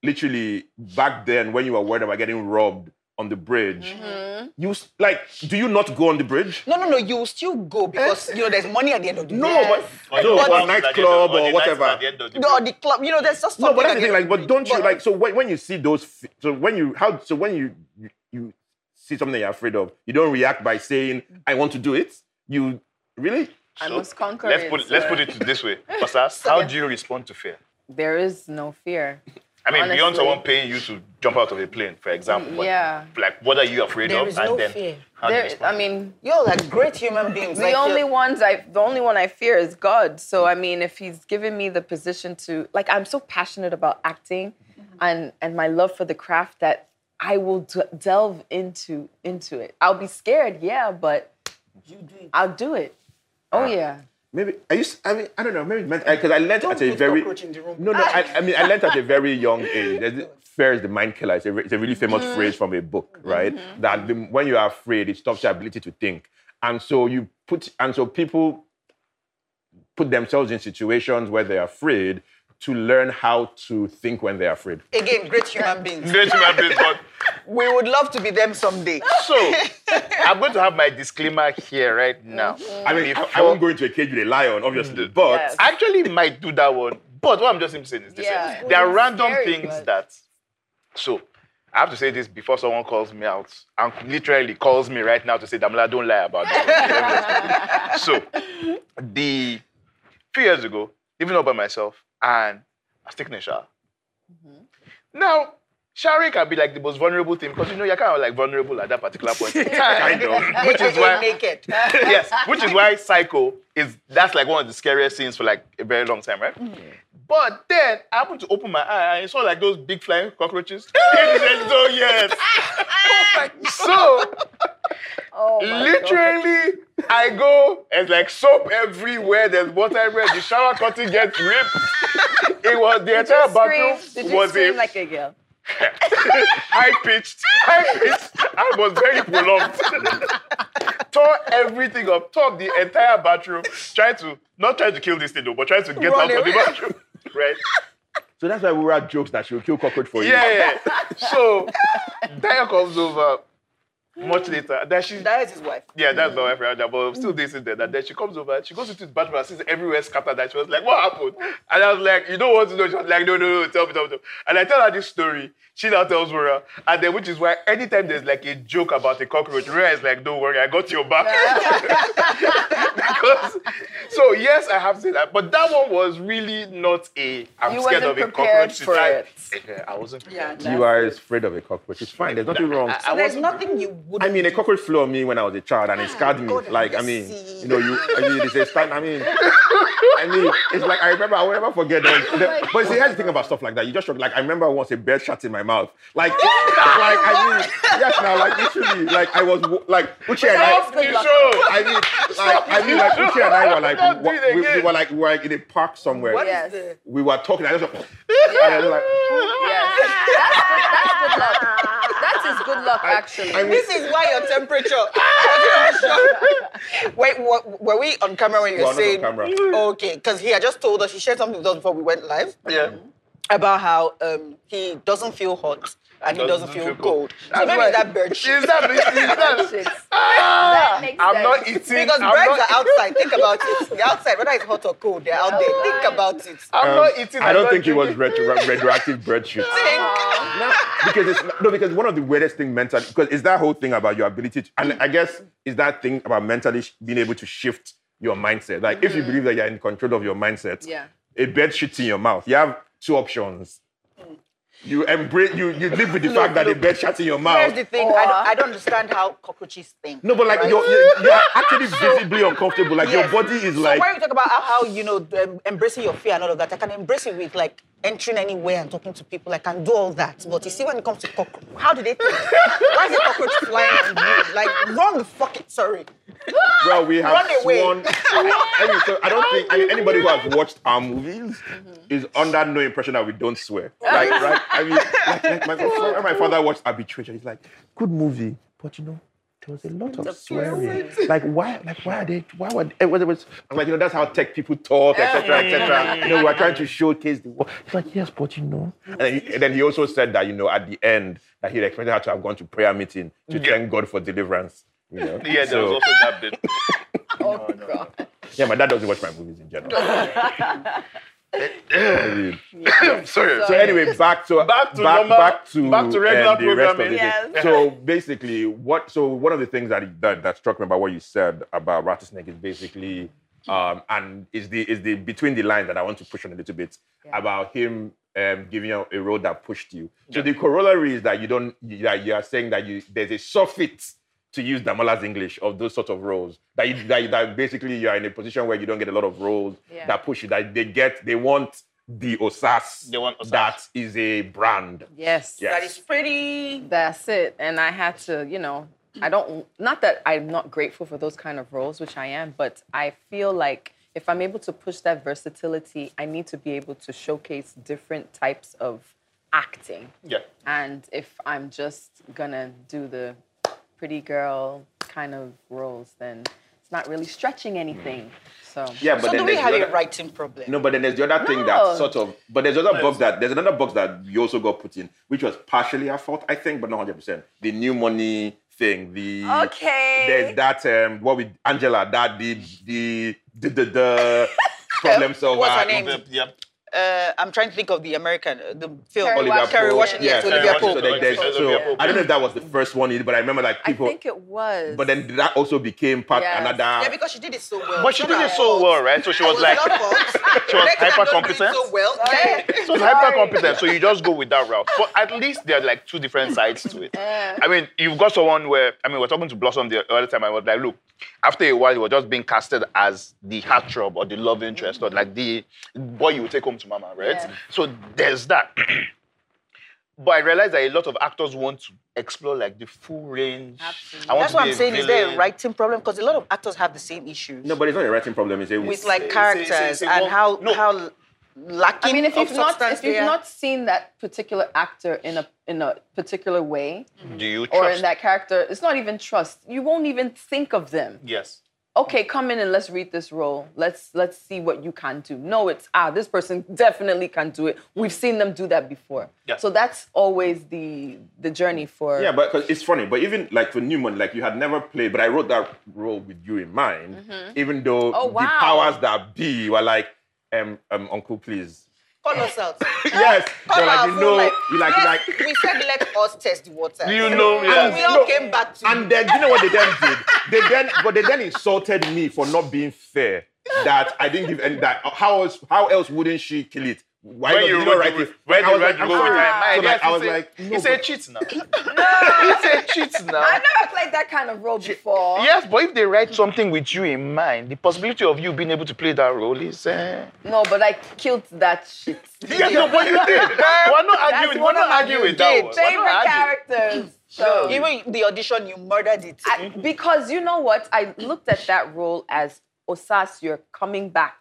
Speaker 4: literally back then when you were worried about getting robbed on the bridge, mm-hmm. you like do you not go on the bridge?
Speaker 2: No, no, no. You still go because you know there's money at the end of the
Speaker 4: No,
Speaker 2: day.
Speaker 4: but
Speaker 1: Or
Speaker 4: no,
Speaker 1: the
Speaker 4: or
Speaker 1: clubs at the end
Speaker 4: nightclub
Speaker 1: of- the
Speaker 4: or whatever.
Speaker 1: at the the
Speaker 2: No, the club. You know, there's just
Speaker 4: No, but that's the thing. Like, but don't
Speaker 2: day.
Speaker 4: you like? So when, when you see those, so when you how so when you you, you see something you're afraid of, you don't react by saying I want to do it. You really?
Speaker 3: I
Speaker 1: So,
Speaker 3: must conquer
Speaker 1: let's
Speaker 3: it,
Speaker 1: Put, let's put it this way. [laughs] Osas, how do you respond to fear?
Speaker 3: There is no fear.
Speaker 1: I mean, beyond
Speaker 3: Honestly.
Speaker 1: someone paying you to jump out of a plane, for example. what-
Speaker 3: Yeah.
Speaker 1: Like, what are you afraid
Speaker 2: There
Speaker 1: of?
Speaker 2: is
Speaker 1: and
Speaker 2: no
Speaker 1: then,
Speaker 2: fear.
Speaker 1: how do you
Speaker 3: There. I mean,
Speaker 2: You're like great human beings. [laughs]
Speaker 3: the
Speaker 2: like,
Speaker 3: only
Speaker 2: you're-
Speaker 3: ones I, the only one I fear is God. So I mean, if He's given me the position to, like, I'm so passionate about acting, mm-hmm. and and my love for the craft that I will d- delve into into it. I'll be scared, yeah, but
Speaker 2: You do.
Speaker 3: I'll do it. Oh ah. yeah.
Speaker 4: Maybe I used. I mean, I don't know. Maybe because I learned
Speaker 2: Don't
Speaker 4: at a very
Speaker 2: cockroach in the room.
Speaker 4: no, no. I, [laughs] I mean, I learned at a very young age. There's Fear is the mind killer. It's a, it's a really famous mm-hmm. phrase from a book, right? Mm-hmm. That the, when you are afraid, it stops your ability to think, and so you put, and so people put themselves in situations where they're afraid to learn how to think when they're afraid.
Speaker 2: Again, great human beings.
Speaker 1: Great human beings, but [laughs]
Speaker 2: We would love to be them someday.
Speaker 1: so [laughs] I'm going to have my disclaimer here right now. Mm-hmm.
Speaker 4: I mean, I, I won't go into a cage with a lion, obviously, mm-hmm. but
Speaker 3: Yes.
Speaker 1: I actually might do that one, but what I'm just saying is this: eh,
Speaker 3: Yeah.
Speaker 1: there are random
Speaker 3: scary,
Speaker 1: things
Speaker 3: but-
Speaker 1: that. So, I have to say this before someone calls me out and literally calls me right now to say, "Damola, don't lie about that." [laughs] so, the few years ago, even all by myself, and I was taking a shower. Mm-hmm. Now, Showering can be like the most vulnerable thing because you know you're kind of like vulnerable at that particular point in time. [laughs]
Speaker 4: Kind of. [laughs]
Speaker 1: Which is why [laughs]
Speaker 2: naked.
Speaker 1: yes, which is why Psycho is that's like one of the scariest scenes for like a very long time, right? Mm-hmm. But then I happened to open my eye and I saw like those big flying cockroaches. It said, so yes. so
Speaker 3: Oh my God.
Speaker 1: literally, I go and like soap everywhere. There's water everywhere. The shower curtain gets ripped. It was the
Speaker 3: Did
Speaker 1: entire
Speaker 3: you
Speaker 1: bathroom
Speaker 3: scream? Did you
Speaker 1: was
Speaker 3: scream
Speaker 1: a
Speaker 3: like a girl? [laughs]
Speaker 1: high pitched, high pitched. I was very prolonged. [laughs] Tore everything up, tore the entire bathroom, trying to not trying to kill this thing though, but trying to get
Speaker 2: Run
Speaker 1: out of the bathroom. [laughs] Right?
Speaker 4: So that's why we were at jokes that she will kill cockroach for you.
Speaker 1: Yeah, yeah. So Daya comes over much hmm. later. Then she
Speaker 2: That is his wife.
Speaker 1: Yeah, that's hmm. my wife right now, but I'm still hmm. dating there. And then she comes over, she goes into the bathroom and sees everywhere scattered. And she was like, What happened? And I was like, You don't want to know? She was like, No, no, no, tell me, tell me, tell me. And I tell her this story. She now tells Rora. And then, which is why anytime there's like a joke about a cockroach, Rora is like, Don't worry, I got your back. [laughs] because, so yes, I have seen that. But that one was really not a, I'm
Speaker 3: You
Speaker 1: scared of a
Speaker 3: prepared
Speaker 1: cockroach.
Speaker 3: for
Speaker 1: I-
Speaker 3: it.
Speaker 1: Yeah, I wasn't
Speaker 2: Yeah.
Speaker 4: You are afraid of a cockroach. It's fine. There's nothing wrong.
Speaker 1: I-
Speaker 2: So there's nothing you would.
Speaker 4: I mean, a cockroach flew on me when I was a child, and it ah, scarred me.
Speaker 2: God
Speaker 4: Like, I mean, you know, you, I mean, it's a stand. I mean, [laughs] I mean, it's like I remember. I will never forget. There [laughs] was, but see, here's the thing about stuff like that. You just shock. Like, I remember once a bird shot in my mouth. Like, [laughs] like I mean, yes, now, like literally, like I was like Uche and I.
Speaker 1: Stop the show!
Speaker 4: I mean, like, I mean, like Uche and I were like,
Speaker 1: Don't
Speaker 4: we, we, we were like, we were like in a park somewhere.
Speaker 2: What is
Speaker 3: Yes.
Speaker 2: the-
Speaker 4: We were talking. I just, and I like,
Speaker 3: Yes. That's good, that's good luck. That is good luck, actually.
Speaker 4: I mean,
Speaker 2: This is why your temperature. [laughs] Wait, wa- were we on camera when you
Speaker 4: We
Speaker 2: were
Speaker 4: are not on
Speaker 2: saying?
Speaker 4: camera.
Speaker 2: Okay, because he had just told us. He shared something with us before we went live
Speaker 1: Yeah.
Speaker 2: about how um, he doesn't feel hot and he doesn't, feel, cold. So maybe
Speaker 1: why-
Speaker 2: that bird shit.
Speaker 1: Is that, is [laughs] that,
Speaker 3: Shit.
Speaker 1: Ah,
Speaker 3: That
Speaker 1: I'm not eating.
Speaker 2: Because
Speaker 1: I'm
Speaker 2: birds
Speaker 1: not,
Speaker 2: are [laughs] outside. Think about it. They're outside, whether it's hot or cold, they're out there. Think about it.
Speaker 1: I'm
Speaker 4: um,
Speaker 1: not eating.
Speaker 4: I don't think it was
Speaker 1: drinking.
Speaker 4: retro, [laughs] radioactive bird shit.
Speaker 2: Think.
Speaker 4: No, because it's no, because one of the weirdest thing mentally, because it's that whole thing about your ability, to, and I guess is that thing about mentally sh- being able to shift your mindset. Like if you mm-hmm. believe that you're in control of your mindset,
Speaker 3: Yeah.
Speaker 4: a bird shits in your mouth. You have two options. Mm. You embrace, you you live with the fact that a bird shits in your mouth.
Speaker 2: Here's the thing. I, don't, I don't understand how cockroaches think.
Speaker 4: No, but like
Speaker 2: right?
Speaker 4: you're, you're, you're actually [laughs] visibly uncomfortable. Like
Speaker 2: Yes.
Speaker 4: your body is
Speaker 2: so
Speaker 4: like.
Speaker 2: when you talk about how, you know embracing your fear and all of that, I can embrace it with like entering anywhere and talking to people. I can do all that. But you see, when it comes to cockroach, how do they think? Why is a cockroach flying on you? Like run the fuck it. Sorry.
Speaker 4: Well, we have
Speaker 2: Run away.
Speaker 4: sworn. anyway, so I don't think I mean, anybody who has watched our movies is under no impression that we don't swear. Like, right? I mean, like, like my, [laughs] when my father watched Arbitration, he's like, "Good movie, but you know." There was a lot of swearing. [laughs] Like why? Like why are they? Why were? It was, it was, I'm like you know that's how tech people talk, etc., etc. You know we're trying to mm. showcase the. wo- He's like yes, but you know. And then, he, and then he also said that you know at the end that he expected her to have gone to prayer meeting to
Speaker 1: Yeah.
Speaker 4: thank God for deliverance. You know.
Speaker 1: Yeah, there
Speaker 4: So-
Speaker 1: was also that bit. [laughs]
Speaker 3: Oh, God.
Speaker 4: yeah, my dad doesn't watch my movies in general. [laughs] Maybe. [laughs] [coughs]
Speaker 1: Sorry.
Speaker 4: So anyway, back to [laughs]
Speaker 1: Back to
Speaker 4: back,
Speaker 1: normal-
Speaker 4: back to
Speaker 1: back to regular
Speaker 4: um, the rest of the
Speaker 1: programming.
Speaker 4: thing.
Speaker 3: Yes.
Speaker 4: So [laughs] basically, what? So one of the things that, that that struck me about what you said about Rattlesnake is basically, um, and is the is the between the lines that I want to push on a little bit about him um, giving you a road that pushed you. So the corollary is that you don't that you are saying that you there's a surfeit to use Damola's English of those sort of roles. That, you, that, that basically you are in a position where you don't get a lot of roles
Speaker 3: Yeah.
Speaker 4: that push you. That they get, they want the Osas.
Speaker 1: They want Osas.
Speaker 4: That is a brand.
Speaker 3: Yes.
Speaker 4: Yeah.
Speaker 2: That is pretty.
Speaker 3: That's it. And I had to, you know, I don't, not that I'm not grateful for those kind of roles, which I am, but I feel like if I'm able to push that versatility, I need to be able to showcase different types of acting.
Speaker 1: Yeah.
Speaker 3: And if I'm just gonna do the pretty girl kind of roles, then it's not really stretching anything. So
Speaker 4: Yeah, but
Speaker 2: So
Speaker 4: then
Speaker 2: do we have
Speaker 4: the
Speaker 2: a writing problem?
Speaker 4: No, but then there's the other thing that sort of, but there's other box that there's another box that you also got put in, which was partially our fault, I think, but not hundred percent. The new money thing, the
Speaker 3: Okay.
Speaker 4: There's that um, what with Angela, that the the the the, the [laughs] problem solver.
Speaker 2: What's her name?
Speaker 1: The- yeah.
Speaker 2: Uh, I'm trying to think of the American, uh, the film.
Speaker 3: Kerry
Speaker 4: Olivia
Speaker 3: Washington.
Speaker 2: Kerry Washington, yes,
Speaker 4: Kerry
Speaker 2: Olivia
Speaker 4: Washington.
Speaker 2: Pope.
Speaker 4: So, like, so I don't know if that was the first one, he did, but I remember like people.
Speaker 3: I think it was.
Speaker 4: but then that also became part
Speaker 3: Yes.
Speaker 4: another.
Speaker 2: Yeah, because she did it so well.
Speaker 1: But she did it so
Speaker 2: fault.
Speaker 1: well, right? So she was
Speaker 2: It
Speaker 1: like, [laughs] she was hyper
Speaker 2: don't do it
Speaker 1: competent.
Speaker 2: So well. Yeah.
Speaker 1: So it's hyper competent. So you just go with that route. But at least there are like two different sides to it. I mean, you've got someone where I mean, we're talking to Blossom the other time. I was like, look, after a while, you were just being casted as the heartthrob or the love interest or like the boy you would take home to mama, right?
Speaker 3: Yeah.
Speaker 1: So there's that. [clears throat] But I realized that a lot of actors want to explore like the full range.
Speaker 3: Absolutely.
Speaker 2: That's what I'm
Speaker 1: a
Speaker 2: saying. Is there a writing problem? Because a lot of actors have the same issues
Speaker 4: No, but it's not a writing problem. It's a
Speaker 2: with
Speaker 1: Say-
Speaker 2: like
Speaker 1: say-
Speaker 2: characters
Speaker 1: say- say
Speaker 2: and how
Speaker 1: no.
Speaker 2: how lacking.
Speaker 3: I mean, if
Speaker 2: of
Speaker 3: you've not if you've
Speaker 2: they
Speaker 3: not seen that particular actor in a in a particular way
Speaker 1: Do you
Speaker 3: or
Speaker 1: trust?
Speaker 3: in that character, it's not even trust. You won't even think of them.
Speaker 1: yes.
Speaker 3: Okay, come in and let's read this role. Let's let's see what you can do. No, it's ah, this person [laughs] definitely can do it. We've seen them do that before.
Speaker 1: Yeah.
Speaker 3: So that's always the the journey for
Speaker 4: Yeah, but 'cause it's funny. But even like for Newman, like you had never played, but I wrote that role with you in mind. Even though
Speaker 3: Oh,
Speaker 4: the powers that be were like, um, um, Uncle, please.
Speaker 2: Call us out. [laughs]
Speaker 4: yes,
Speaker 2: Call
Speaker 4: like you know,
Speaker 2: like,
Speaker 4: you like,
Speaker 2: yes,
Speaker 4: like.
Speaker 2: we said let us test the water.
Speaker 1: Do You know,
Speaker 2: and we all
Speaker 4: No,
Speaker 2: came back to
Speaker 4: And then you know what they then did? They then, but they then insulted me for not being fair. That I didn't give any. That how else? How else wouldn't she kill it? Why
Speaker 1: When you
Speaker 4: you
Speaker 1: wrote
Speaker 4: write
Speaker 1: the- when
Speaker 4: I
Speaker 1: you
Speaker 4: was
Speaker 1: write
Speaker 4: like,
Speaker 1: the
Speaker 4: I'm
Speaker 1: role
Speaker 4: sorry.
Speaker 1: with my mind,
Speaker 4: So like, I was like, no,
Speaker 1: it's a cheat now. [laughs] No, it's a cheat now.
Speaker 3: I've never played that kind of role before.
Speaker 1: Yes, but if they write something with you in mind, the possibility of you being able to play that role is. Uh...
Speaker 3: No, but I killed that shit.
Speaker 1: Yes, no, but you did. [laughs] We're not
Speaker 3: That's
Speaker 1: arguing. We're not arguing with that one.
Speaker 3: Favorite characters. [clears throat] So
Speaker 2: Even the audition, you murdered it.
Speaker 3: I, because you know what? I looked at that role as Osas, you're coming back.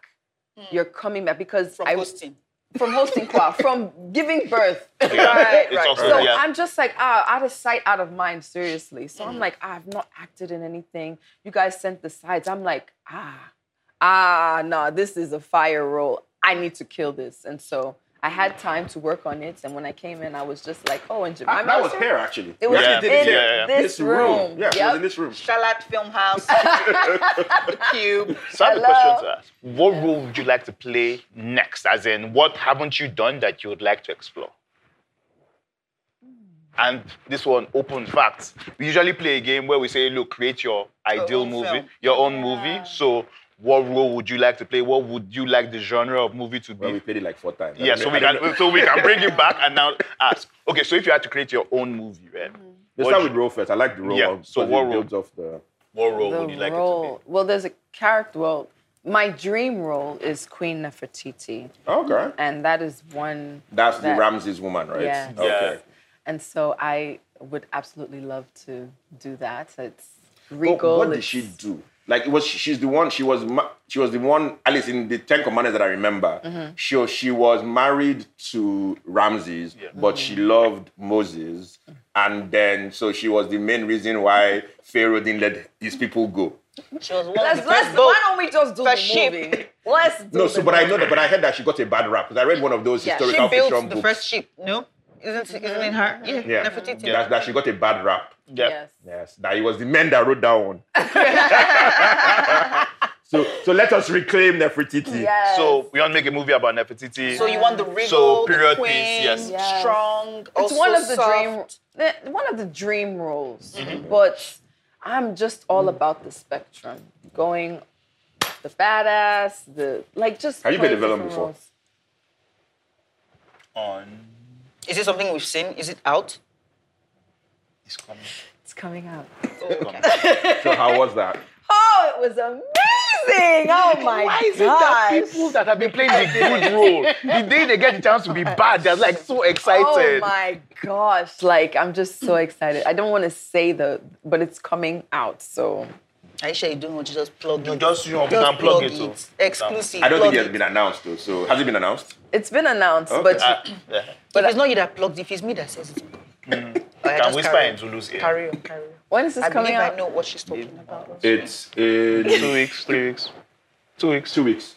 Speaker 3: You're coming back because
Speaker 2: from
Speaker 3: I
Speaker 2: hosting.
Speaker 3: From hosting choir, from giving birth.
Speaker 1: Yeah, [laughs] it's also-
Speaker 3: So
Speaker 1: yeah.
Speaker 3: I'm just like, ah, out of sight, out of mind, seriously. So I'm like, ah, I've not acted in anything. You guys sent the sides. I'm like, ah, ah, no, this is a fire roll. I need to kill this. And so I had time to work on it. And when I came in, I was just like, oh, and Jemima.
Speaker 4: that was here actually.
Speaker 3: It was
Speaker 4: actually
Speaker 1: Yeah,
Speaker 3: in
Speaker 1: yeah, yeah.
Speaker 3: this
Speaker 4: This
Speaker 3: room.
Speaker 4: Yeah, it was
Speaker 3: Yep.
Speaker 4: in this room.
Speaker 2: Charlotte Film House, [laughs] the Cube.
Speaker 1: So I have a question to ask. What role would you like to play next? As in, what haven't you done that you would like to explore? And this one, open facts. We usually play a game where we say, look, create your ideal movie,
Speaker 2: film.
Speaker 1: your own movie. So, what role would you like to play? What would you like the genre of movie to be?
Speaker 4: Well, we played it like four times.
Speaker 1: yeah,
Speaker 4: I
Speaker 1: so we
Speaker 4: I
Speaker 1: can so we can [laughs] bring it back and now ask. Okay, so if you had to create your own movie, right?
Speaker 4: Mm-hmm.
Speaker 1: Let's
Speaker 4: start
Speaker 1: you-
Speaker 4: with role first. I like the role.
Speaker 1: Yeah, so what role?
Speaker 4: builds off the.
Speaker 1: What role
Speaker 3: The
Speaker 1: would you like
Speaker 3: role.
Speaker 1: it to play?
Speaker 3: Well, there's a character. Well, my dream role is Queen Nefertiti,
Speaker 4: Okay.
Speaker 3: and that is one.
Speaker 4: That's the Ramses woman, right?
Speaker 3: Yes.
Speaker 1: be?
Speaker 4: Okay.
Speaker 3: And so I would absolutely love to do that. It's regal.
Speaker 4: But what did she do? Like it was she's the one she was she was the one at least in the Ten Commandments that I remember.
Speaker 3: Mm-hmm.
Speaker 4: She she was married to Ramses, but she loved Moses, and then so she was the main reason why Pharaoh didn't let his people go.
Speaker 2: She was one
Speaker 3: Let's,
Speaker 2: of the
Speaker 3: let's,
Speaker 2: boat.
Speaker 3: why don't we just do
Speaker 2: First
Speaker 3: the
Speaker 2: ship.
Speaker 3: movie? Let's do
Speaker 4: No,
Speaker 3: the
Speaker 4: so but I know that, but I heard that she got a bad rap because I read one of those
Speaker 3: Yeah, she
Speaker 4: historical
Speaker 2: She built
Speaker 4: fiction
Speaker 2: the
Speaker 4: books.
Speaker 2: first ship. No, isn't isn't it her? Yeah,
Speaker 4: yeah,
Speaker 2: Nefertiti.
Speaker 4: that, that she got a bad rap.
Speaker 1: Yeah.
Speaker 3: Yes.
Speaker 4: Yes, that it was the men that wrote that one. [laughs] so so let us reclaim Nefertiti.
Speaker 3: Yes.
Speaker 1: So we want to make a movie about Nefertiti.
Speaker 2: So you want the regal,
Speaker 1: So, period
Speaker 2: the queen,
Speaker 1: piece, yes.
Speaker 3: Yes.
Speaker 2: strong,
Speaker 3: it's
Speaker 2: also
Speaker 3: one of the
Speaker 2: soft.
Speaker 3: dream one of the dream roles
Speaker 4: Mm-hmm.
Speaker 3: but i'm just all about the spectrum going the badass the like just
Speaker 4: Have you been
Speaker 3: playing
Speaker 4: a villain before?
Speaker 3: roles.
Speaker 1: on
Speaker 2: Is it something we've seen? Is it out?
Speaker 1: Is coming.
Speaker 3: it's coming out
Speaker 2: okay.
Speaker 4: So how was that?
Speaker 3: oh it was amazing oh my
Speaker 1: Why is it that people that have been playing the good role, the day they get the chance to be bad, they're like so excited.
Speaker 3: Oh my gosh! Like I'm just so excited. I don't want to say the, but it's coming out. So
Speaker 2: Aisha, you don't want to just plug
Speaker 1: You
Speaker 2: it.
Speaker 1: just, you know, you can plug it, too.
Speaker 2: Exclusive.
Speaker 4: I don't
Speaker 2: plug
Speaker 4: think it has
Speaker 2: it.
Speaker 4: been announced though. So has it been announced?
Speaker 3: it's been announced,
Speaker 4: Okay.
Speaker 3: but
Speaker 1: Ah, yeah.
Speaker 2: But if it's not you that plugged, if it's me that says it. Mm.
Speaker 1: Can whisper in Zulu's ear.
Speaker 2: Carry on, carry on.
Speaker 3: when is this
Speaker 2: I
Speaker 3: coming
Speaker 2: believe
Speaker 3: out?
Speaker 2: I know what she's talking about.
Speaker 4: It's in
Speaker 1: Two weeks, three weeks. Two weeks.
Speaker 4: two weeks.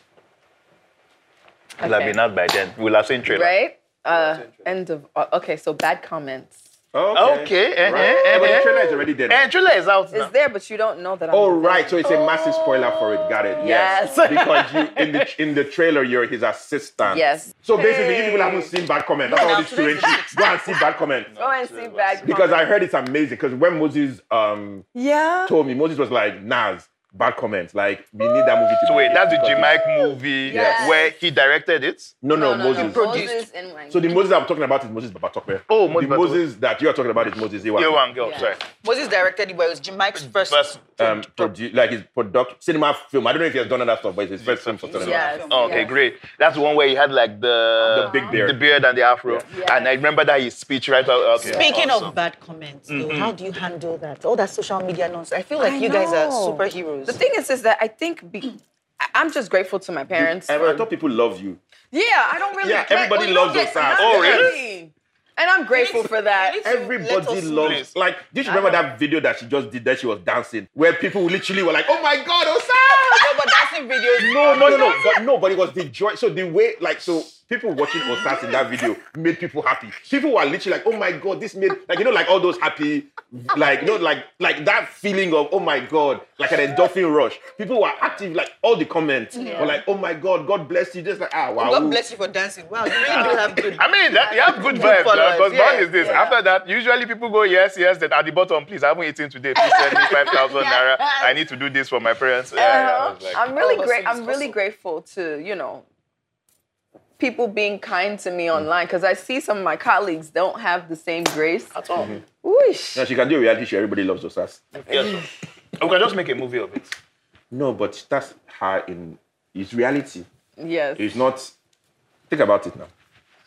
Speaker 1: It'll have
Speaker 3: Okay.
Speaker 1: been out by then. We'll have seen trailer.
Speaker 3: Right? Uh, end of uh, okay. So bad comments.
Speaker 4: Okay.
Speaker 1: Okay, eh,
Speaker 4: Right.
Speaker 1: eh,
Speaker 4: Yeah, but
Speaker 1: eh.
Speaker 4: the trailer is already there. now.
Speaker 1: And trailer is out now.
Speaker 3: It's there, but you don't know that I'm
Speaker 4: Oh
Speaker 3: the
Speaker 4: right, so it's a massive spoiler for it. Got it. Yes.
Speaker 3: Yes. [laughs]
Speaker 4: because you in the [laughs] in the trailer you're his assistant.
Speaker 3: Yes.
Speaker 4: So basically, you people haven't seen Bad Comment. That's all
Speaker 2: no,
Speaker 4: this
Speaker 2: today's
Speaker 4: strange. Go and see Bad Comment.
Speaker 3: Go and see bad Comment.
Speaker 4: Because I heard it's amazing. Because when Moses um
Speaker 3: yeah.
Speaker 4: told me, Moses was like, Nas, bad comments. Like, we need that movie to
Speaker 1: So
Speaker 4: be
Speaker 1: wait, that's the
Speaker 4: because
Speaker 1: Jim Iyke movie
Speaker 3: Yes.
Speaker 1: where he directed it.
Speaker 4: No, no, Moses.
Speaker 2: Produced.
Speaker 3: and like,
Speaker 4: So the Moses I'm talking about is Moses Babatope.
Speaker 1: Oh,
Speaker 4: the
Speaker 1: Moses Babatope.
Speaker 4: Moses that you're talking about is Moses Inwang.
Speaker 1: Yeah, girl,
Speaker 3: Yeah.
Speaker 1: sorry.
Speaker 2: Moses directed it, but it was Jim Iyke's first.
Speaker 1: First,
Speaker 4: Um, produ- like his product cinema film. I don't know if he has done other stuff, but it's his first film for cinema.
Speaker 3: Yes.
Speaker 1: Oh, okay,
Speaker 3: yes.
Speaker 1: great. That's the one where he had like the
Speaker 4: The big beard.
Speaker 1: the beard and the afro.
Speaker 3: Yeah.
Speaker 1: And I remember that his speech right. Okay,
Speaker 2: Speaking
Speaker 1: awesome.
Speaker 2: of bad comments, though, how do you handle that? All that social media nonsense. I feel like you guys are
Speaker 3: know.
Speaker 2: Superheroes.
Speaker 3: The thing is, is that I think be, I- I'm just grateful to my parents.
Speaker 4: I, I thought um, people love you.
Speaker 3: yeah, I don't really.
Speaker 4: Yeah,
Speaker 3: care.
Speaker 4: everybody
Speaker 3: you don't
Speaker 4: loves
Speaker 3: get-
Speaker 4: Osas.
Speaker 3: not
Speaker 1: Oh, really?
Speaker 3: really. And I'm grateful for that.
Speaker 2: you need to- let
Speaker 4: Everybody
Speaker 2: us
Speaker 4: loves.
Speaker 1: Please.
Speaker 4: Like, did you remember that video that she just did that she was dancing, where people literally were like, "Oh my God, Osas!" [laughs]
Speaker 2: no, but dancing videos.
Speaker 4: No, no, no, no. But no, but it was the joy. So the way, like, so people watching Osas in that video made people happy. People were literally like, oh my god, this made like you know, like all those happy, like you know, like like that feeling of oh my god, like an endorphin rush. People were active, like all the comments were like, oh my god, God bless you. Just like ah wow.
Speaker 2: God bless you for dancing. Wow, you really do have good. [laughs]
Speaker 1: I mean, that, you have good
Speaker 2: Good
Speaker 1: vibes. Because
Speaker 2: yeah,
Speaker 1: one is this.
Speaker 2: yeah.
Speaker 1: After that, usually people go, yes, yes, then at the bottom, please, I haven't eaten today. Please send me 5,000 naira. I need to do this for my parents. Yeah, yeah, I was like,
Speaker 3: I'm really
Speaker 2: Oh,
Speaker 3: great. I'm really
Speaker 2: hustle.
Speaker 3: grateful to you know people being kind to me hmm. online because I see some of my colleagues don't have the same grace.
Speaker 1: At all. Mm-hmm.
Speaker 3: Whoosh.
Speaker 4: No, she can do a reality show. Everybody loves Osas.
Speaker 1: Yes, sir. We can just make a movie of it.
Speaker 4: No, but that's her in. It's reality.
Speaker 3: Yes.
Speaker 4: It's not. Think about it now.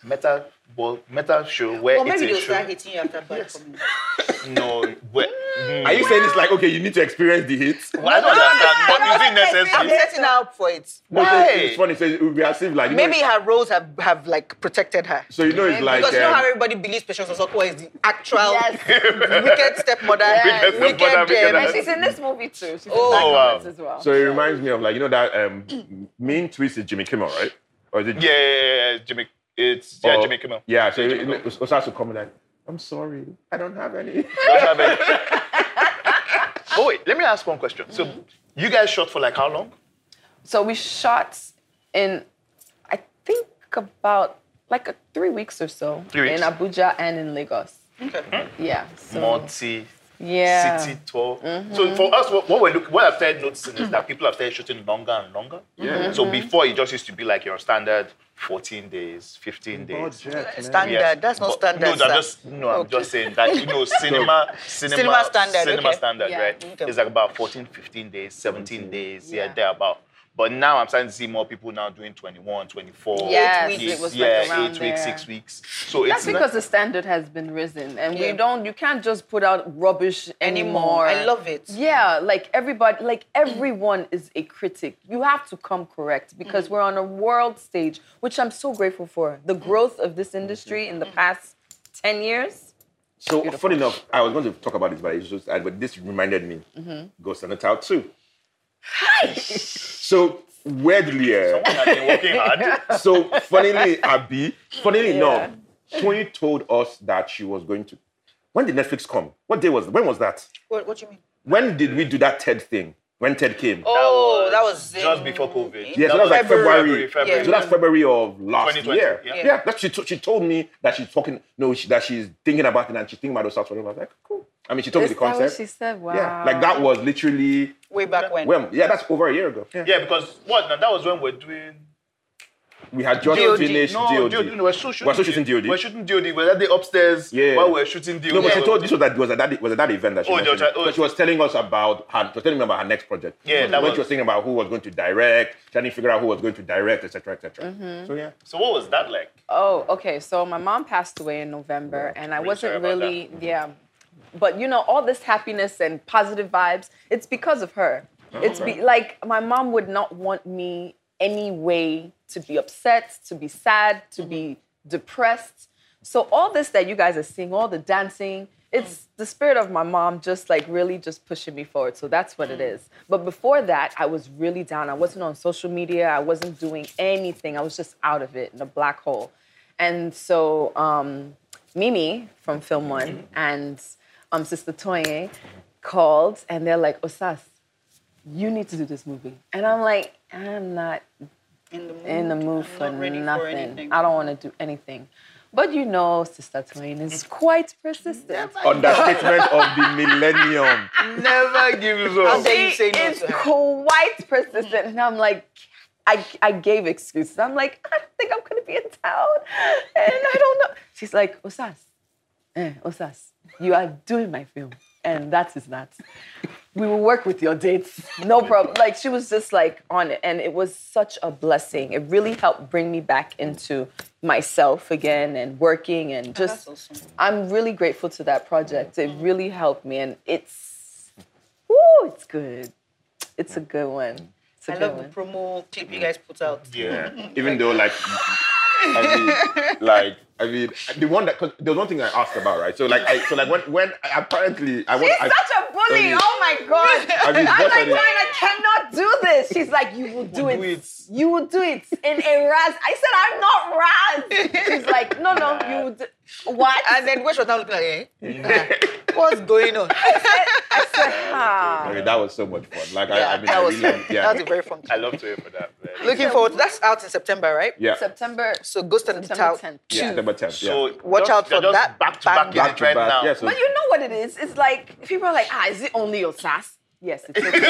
Speaker 1: Metal, well, metal show where
Speaker 2: Or
Speaker 1: it's
Speaker 2: maybe
Speaker 1: a
Speaker 2: they'll
Speaker 1: show.
Speaker 2: start hitting you after bad comments.
Speaker 1: No, where, mm,
Speaker 4: Are you saying it's like okay, you need to experience the hits? [laughs]
Speaker 1: I don't understand. But is it
Speaker 2: I'm
Speaker 1: necessary?
Speaker 2: setting her up for it.
Speaker 4: No, so
Speaker 1: Why?
Speaker 4: it's funny. So it would be as if like you know,
Speaker 2: Maybe her roles have, have like protected her.
Speaker 4: So you know it's like
Speaker 2: because you know
Speaker 4: um,
Speaker 2: how everybody believes Patience Ozokwor is the actual
Speaker 3: Yes. [laughs]
Speaker 2: wicked stepmother,
Speaker 3: Yes. [laughs]
Speaker 2: wicked,
Speaker 1: Stepmother, wicked
Speaker 2: um,
Speaker 3: And she's in this movie too. She's
Speaker 2: Oh,
Speaker 3: in
Speaker 1: wow.
Speaker 3: As well.
Speaker 4: So it reminds me of like you know that um main twist is Jimmy Kimmel, right? Or is it?
Speaker 1: Yeah, yeah, yeah, yeah, Jimmy. It's yeah,
Speaker 4: or-
Speaker 1: Jimmy Kimmel.
Speaker 4: Yeah. So
Speaker 1: Jimmy
Speaker 4: it,
Speaker 1: Kimmel.
Speaker 4: it was also come like, I'm sorry, I don't have any. [laughs]
Speaker 1: Don't have any- oh wait, let me ask one question. So mm-hmm. you guys shot for like how long?
Speaker 3: So we shot in, I think about like a, three weeks or so
Speaker 1: Three weeks.
Speaker 3: in Abuja and in Lagos.
Speaker 2: Okay. Mm-hmm.
Speaker 3: Yeah. So,
Speaker 1: Multi
Speaker 3: yeah.
Speaker 1: city tour. Mm-hmm. So for us, what, what we're looking, what I've started noticing is that [clears throat] people have started shooting longer and longer.
Speaker 4: Yeah.
Speaker 1: So before it just used to be like your standard 14 days, 15 days.
Speaker 2: Standard.
Speaker 1: Yes.
Speaker 2: That's not
Speaker 1: But-
Speaker 2: standard.
Speaker 1: No, I'm just no, I'm just saying that you know, [laughs] cinema, cinema,
Speaker 2: Cinema standard,
Speaker 1: cinema
Speaker 2: okay.
Speaker 1: standard,
Speaker 3: Yeah.
Speaker 1: right?
Speaker 2: Okay.
Speaker 1: It's like about 14, 15 days, 17 days, yeah,
Speaker 3: Yeah.
Speaker 1: there about. But now I'm starting to see more people now doing 21, 24.
Speaker 3: Yes,
Speaker 2: weeks.
Speaker 3: it was
Speaker 1: yeah,
Speaker 3: like around
Speaker 1: eight
Speaker 3: there.
Speaker 1: weeks, six weeks. So
Speaker 3: That's
Speaker 1: it's
Speaker 3: because the standard has been risen, and
Speaker 2: Yeah.
Speaker 3: we don't. You can't just put out rubbish
Speaker 2: Anymore.
Speaker 3: anymore.
Speaker 2: I love it.
Speaker 3: Yeah, like everybody, like everyone is a critic. You have to come correct because mm. we're on a world stage, which I'm so grateful for. The mm. growth of this industry in the past ten years.
Speaker 4: So
Speaker 3: Beautiful.
Speaker 4: funny enough, I was going to talk about this, but it's just, but this reminded me. Mm-hmm. Ghost and a Tout too. [laughs] So weirdly, uh,
Speaker 1: someone has been working [laughs] hard.
Speaker 4: so funnily, Abby, funnily
Speaker 3: Yeah.
Speaker 4: enough, Tony told us that she was going to. When did Netflix come? What day was? When was that?
Speaker 2: What, what you mean?
Speaker 4: When did we do that TED thing? When TED came?
Speaker 2: Oh, that was
Speaker 1: just
Speaker 2: in-
Speaker 1: before COVID.
Speaker 4: Yeah, so that was like February.
Speaker 1: February, February.
Speaker 4: So that's February of last year.
Speaker 1: yeah.
Speaker 4: Yeah, That's, she, to- she told me that she's talking, no, she, that she's thinking about it and she's thinking about those stuff. I was like, cool. I mean, she told
Speaker 3: Is
Speaker 4: me the
Speaker 3: that what
Speaker 4: concept.
Speaker 3: she said? Wow.
Speaker 4: Yeah, like that was literally,
Speaker 2: way back when.
Speaker 4: well, yeah, that's over a year ago. Yeah.
Speaker 1: Yeah, because what? Now that was when we're doing.
Speaker 4: We had just
Speaker 2: DOD.
Speaker 4: finished
Speaker 1: No,
Speaker 4: DOD.
Speaker 1: DOD. No, we're still shooting.
Speaker 4: We're still shooting DOD.
Speaker 1: We're shooting DOD. We're at the upstairs
Speaker 4: Yeah.
Speaker 1: while we're shooting DOD.
Speaker 4: No, but she
Speaker 1: Yeah,
Speaker 4: told this was that was at that was at that event that she
Speaker 1: Oh,
Speaker 4: mentioned.
Speaker 1: they oh,
Speaker 4: So she was telling us about her. She was telling me about her next project.
Speaker 1: Yeah,
Speaker 4: when
Speaker 1: that
Speaker 4: she
Speaker 1: was-
Speaker 4: was thinking about who was going to direct, trying to figure out who was going to direct, etc., etc. Mm-hmm. So yeah.
Speaker 1: So what was that like?
Speaker 3: Oh, okay. So my mom passed away in November, and I
Speaker 1: Really
Speaker 3: wasn't
Speaker 1: sorry about
Speaker 3: really, yeah. But you know, all this happiness and positive vibes, it's because of her. Oh, it's be, like my mom would not want me any way to be upset, to be sad, to be depressed. So all this that you guys are seeing, all the dancing, it's the spirit of my mom just like really just pushing me forward. So that's what it is. But before that, I was really down. I wasn't on social media. I wasn't doing anything. I was just out of it in a black hole. And so um, Mimi from Film One and um, Sister Toye called and they're like, Osas, you need to do this movie. And I'm like, I'm not
Speaker 2: In the mood.
Speaker 3: in the mood
Speaker 2: I'm
Speaker 3: for
Speaker 2: not ready for
Speaker 3: nothing.
Speaker 2: anything.
Speaker 3: I don't want to do anything. But you know, Sister Twain is quite persistent.
Speaker 4: Understatement of the millennium.
Speaker 1: Never give
Speaker 2: How
Speaker 1: up.
Speaker 2: dare you
Speaker 3: She
Speaker 2: say no
Speaker 3: is quite persistent. And I'm like, I, I gave excuses. I'm like, I don't think I'm gonna be in town. And I don't know. She's like, Osas, eh, Osas, you are doing my film. And that is that. We will work with your dates. No problem. Like she was just like on it. And it was such a blessing. It really helped bring me back into myself again and working and oh, just
Speaker 2: That's awesome.
Speaker 3: I'm really grateful to that project. It really helped me, and it's, woo, it's good. It's a good one. It's a
Speaker 2: I
Speaker 3: good
Speaker 2: love the promo clip you guys put out.
Speaker 4: Yeah. [laughs] Even though, like, I mean, like, I mean, the one that, cause there was one thing I asked about, right? So, like, I, so like when, when apparently I want,
Speaker 3: She's
Speaker 4: I,
Speaker 3: such a bully.
Speaker 4: I mean-
Speaker 3: oh my god!
Speaker 4: I mean, [laughs]
Speaker 3: I'm like, Joanne, I cannot do this. She's like, you will do
Speaker 1: Will
Speaker 3: it.
Speaker 1: do it.
Speaker 3: You will do it in a raz. I said, I'm not raz. She's like, no, no, you will do. What?
Speaker 2: And then Wish was now looking like, eh? [laughs] What's going on?
Speaker 3: I said, ah.
Speaker 4: I mean, that was so much fun. Like, I,
Speaker 2: Yeah,
Speaker 4: I mean,
Speaker 2: that
Speaker 4: I
Speaker 2: was
Speaker 4: really, yeah,
Speaker 2: That was a very fun.
Speaker 1: I love to hear for that. Man.
Speaker 2: Looking forward. That's out in September, right?
Speaker 4: yeah,
Speaker 3: September.
Speaker 2: So Ghost and the
Speaker 3: September
Speaker 2: Town
Speaker 3: 10th.
Speaker 2: two.
Speaker 4: yeah, September 10th, yeah.
Speaker 1: So
Speaker 2: Watch
Speaker 1: just-
Speaker 2: out for
Speaker 1: just
Speaker 2: that
Speaker 1: Back to back,
Speaker 2: banger.
Speaker 1: in
Speaker 4: back to
Speaker 1: right
Speaker 4: back,
Speaker 1: now.
Speaker 4: yeah. So
Speaker 3: But you know what it is? It's like people are like, ah, is it only your sass? Yes, [laughs] it's okay. [laughs]
Speaker 2: I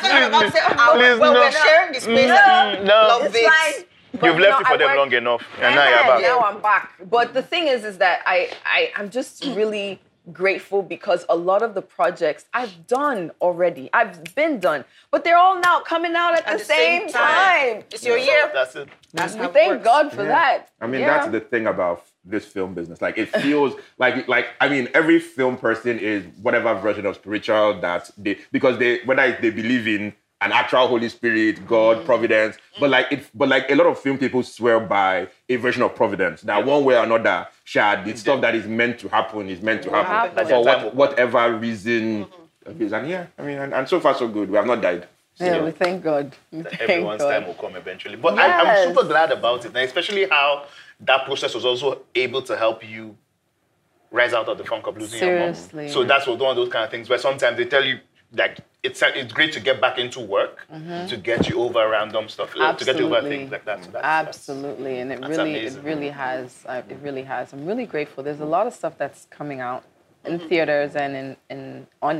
Speaker 2: thought you were about to say, oh,
Speaker 1: Please,
Speaker 2: well,
Speaker 1: no.
Speaker 2: we're sharing the space.
Speaker 3: No.
Speaker 1: no.
Speaker 2: Love
Speaker 3: it's
Speaker 2: this.
Speaker 3: fine. But
Speaker 1: You've left
Speaker 3: know,
Speaker 1: it for
Speaker 3: I
Speaker 1: them
Speaker 3: work-
Speaker 1: long enough, and now you're back.
Speaker 3: Now I'm back. But the thing is, is that I, I, I'm just really grateful because a lot of the projects I've done already. I've been done, but they're all now coming out at,
Speaker 2: At
Speaker 3: the, same, time.
Speaker 2: It's your year.
Speaker 1: That's it.
Speaker 2: That's
Speaker 3: We
Speaker 2: how
Speaker 3: thank
Speaker 2: works.
Speaker 3: God for
Speaker 4: Yeah.
Speaker 3: that.
Speaker 4: I mean,
Speaker 3: Yeah.
Speaker 4: that's the thing about this film business. Like, it feels [laughs] like, like I mean, every film person is whatever version of spiritual that they because they whether they believe in an actual Holy Spirit, God, mm. providence, mm. but like it, but like a lot of film people swear by a version of providence. That one way or another, shad the mm. stuff that is meant to happen is meant to happen
Speaker 3: happen.
Speaker 4: for what, whatever reason. Mm-hmm. it is. And yeah, I mean, and, and so far so good. We have not died.
Speaker 3: Yeah, we thank God. We thank
Speaker 1: Everyone's
Speaker 3: God.
Speaker 1: time will come eventually. But I, I'm super glad about it, and especially how that process was also able to help you rise out of the funk of losing
Speaker 3: Seriously.
Speaker 1: your mom. So that's what one of those kind of things where sometimes they tell you like it's it's great to get back into work to get you over random stuff, uh, to get you over
Speaker 3: Mm-hmm.
Speaker 1: Things like that. So that's, that's-
Speaker 3: Absolutely, and it really,
Speaker 1: amazing.
Speaker 3: it really has. Uh, it really has. I'm really grateful. There's a lot of stuff that's coming out in
Speaker 1: Mm-hmm.
Speaker 3: theaters and in, in on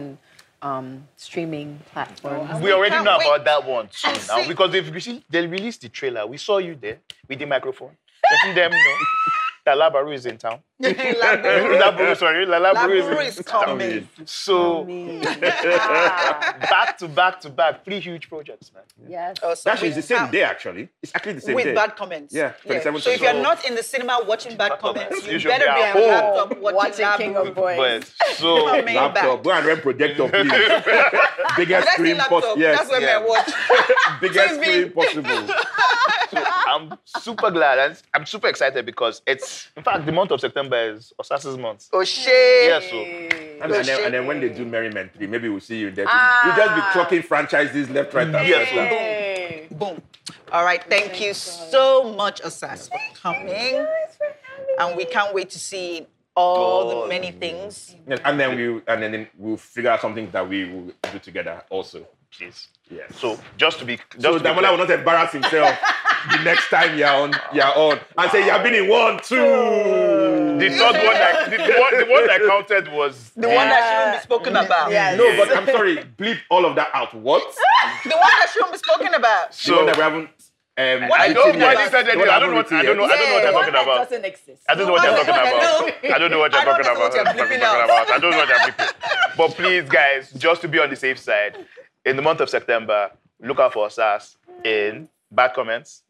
Speaker 3: um, streaming platforms.
Speaker 1: we already know
Speaker 2: wait
Speaker 1: about that one too now because they've released, they released the trailer. We saw you there with the microphone, letting them know that Labaru is in town. [laughs]
Speaker 2: Labaru.
Speaker 1: Labaru, [laughs] sorry, Labaru
Speaker 2: Labaru
Speaker 1: is
Speaker 2: is
Speaker 1: in town.
Speaker 2: coming.
Speaker 1: So [laughs] back to back to back, three huge projects, man.
Speaker 3: yes.
Speaker 2: Awesome.
Speaker 4: Actually, it's the same day. Actually, it's actually the same
Speaker 2: with
Speaker 4: day.
Speaker 2: With bad comments.
Speaker 4: Yeah, 27th
Speaker 2: So if you're not in the cinema watching bad comments,
Speaker 1: comments,
Speaker 2: you,
Speaker 1: you
Speaker 2: better
Speaker 1: be
Speaker 2: be
Speaker 1: at
Speaker 2: on
Speaker 1: home
Speaker 2: laptop watching,
Speaker 3: Watching King of Boys.
Speaker 1: But so
Speaker 2: Come on, man.
Speaker 4: laptop. Go and rent projector, please. Biggest
Speaker 2: Did I say
Speaker 4: screen
Speaker 2: laptop?
Speaker 4: possible. Yes,
Speaker 2: That's where
Speaker 1: yeah.
Speaker 2: I watch.
Speaker 4: biggest screen possible.
Speaker 1: I'm super glad and I'm super excited because it's in fact the month of September is Osas's month.
Speaker 2: Oh shit.
Speaker 1: Yeah, so
Speaker 4: And, and, then, and then when they do Merry Men 3, maybe we'll see you there. too.
Speaker 3: Ah.
Speaker 4: You just be clocking franchises left, right, and
Speaker 1: Yes,
Speaker 4: center.
Speaker 3: Hey.
Speaker 2: Boom. All right. Thank you so much, Osas, for coming. And we can't wait to see all the many things.
Speaker 4: Yes, And then we and then we'll figure out something that we will do together also.
Speaker 1: please.
Speaker 4: Yes.
Speaker 1: So just to be just
Speaker 4: So
Speaker 1: to be
Speaker 4: Damola
Speaker 1: clear,
Speaker 4: will not embarrass himself [laughs] the next time you're on, you're on, and say you've been in one, two.
Speaker 1: the third one that the, the one, the one that counted was
Speaker 2: The one that shouldn't be spoken about.
Speaker 3: Yes.
Speaker 4: No, but I'm sorry, bleep all of that out. What?
Speaker 2: The one that shouldn't be spoken about.
Speaker 4: the one that we haven't. Um,
Speaker 1: I
Speaker 4: written
Speaker 1: don't know
Speaker 4: yet.
Speaker 1: you said
Speaker 4: The
Speaker 1: anything.
Speaker 4: one
Speaker 1: I don't know what I don't know I don't know what
Speaker 2: Yeah.
Speaker 1: you're talking about.
Speaker 3: doesn't exist.
Speaker 1: I don't know what you're talking about. I don't know what you're
Speaker 2: I don't
Speaker 1: talking
Speaker 2: know
Speaker 1: about.
Speaker 2: what you're
Speaker 1: Talking about. I don't know what you're bleeping. But please, guys, just to be on the safe side, in the month of September, look out for us in Bad Comments,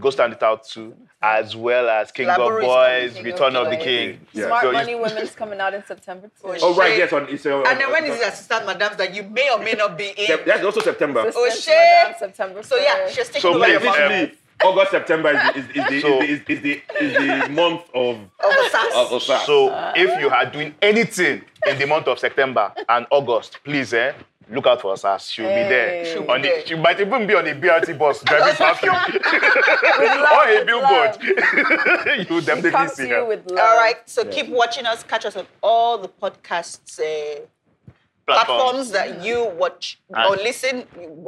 Speaker 1: Go Stand It Out too, as well as King of Boys,
Speaker 3: King
Speaker 1: Return of the King.
Speaker 4: Yeah.
Speaker 3: Smart
Speaker 1: So you-
Speaker 3: Money Women's coming out in September too.
Speaker 4: Oh right, yes, on it's uh,
Speaker 2: And then when is the assistant madams that you may or may not be in?
Speaker 4: That's also September.
Speaker 2: Oh, shit.
Speaker 3: Madam, September
Speaker 2: So yeah, she's taking
Speaker 1: So
Speaker 2: over
Speaker 1: please,
Speaker 2: your mom.
Speaker 1: um,
Speaker 4: August September is the, is, is, the, [laughs]
Speaker 1: So-
Speaker 4: is, the, is, the, is the month of
Speaker 2: Of Osas.
Speaker 4: of Osa.
Speaker 1: So if you are doing anything in the month of September and August, please, eh, look out for us. She'll be there.
Speaker 3: She'll
Speaker 2: be
Speaker 1: the,
Speaker 2: there.
Speaker 1: she might even be on a BRT bus [laughs] driving past [laughs] you.
Speaker 3: love,
Speaker 1: or a billboard. [laughs] You'll
Speaker 3: We
Speaker 1: definitely
Speaker 3: come
Speaker 1: see her.
Speaker 3: you with love.
Speaker 2: All right, so keep watching us. Catch us on all the podcasts uh, platforms that you watch or listen. you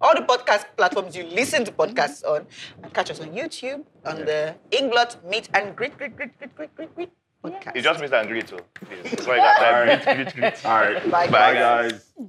Speaker 2: All the podcast platforms you listen to podcasts on. And catch us on YouTube on the Inkblot Meet and Greet, Greet, Greet, Greet, Greet, Greet, Greet podcast.
Speaker 1: You just missed and greet too. Please. That's why you got.
Speaker 4: All right. All.
Speaker 2: Bye,
Speaker 4: Bye,
Speaker 1: guys.
Speaker 4: guys.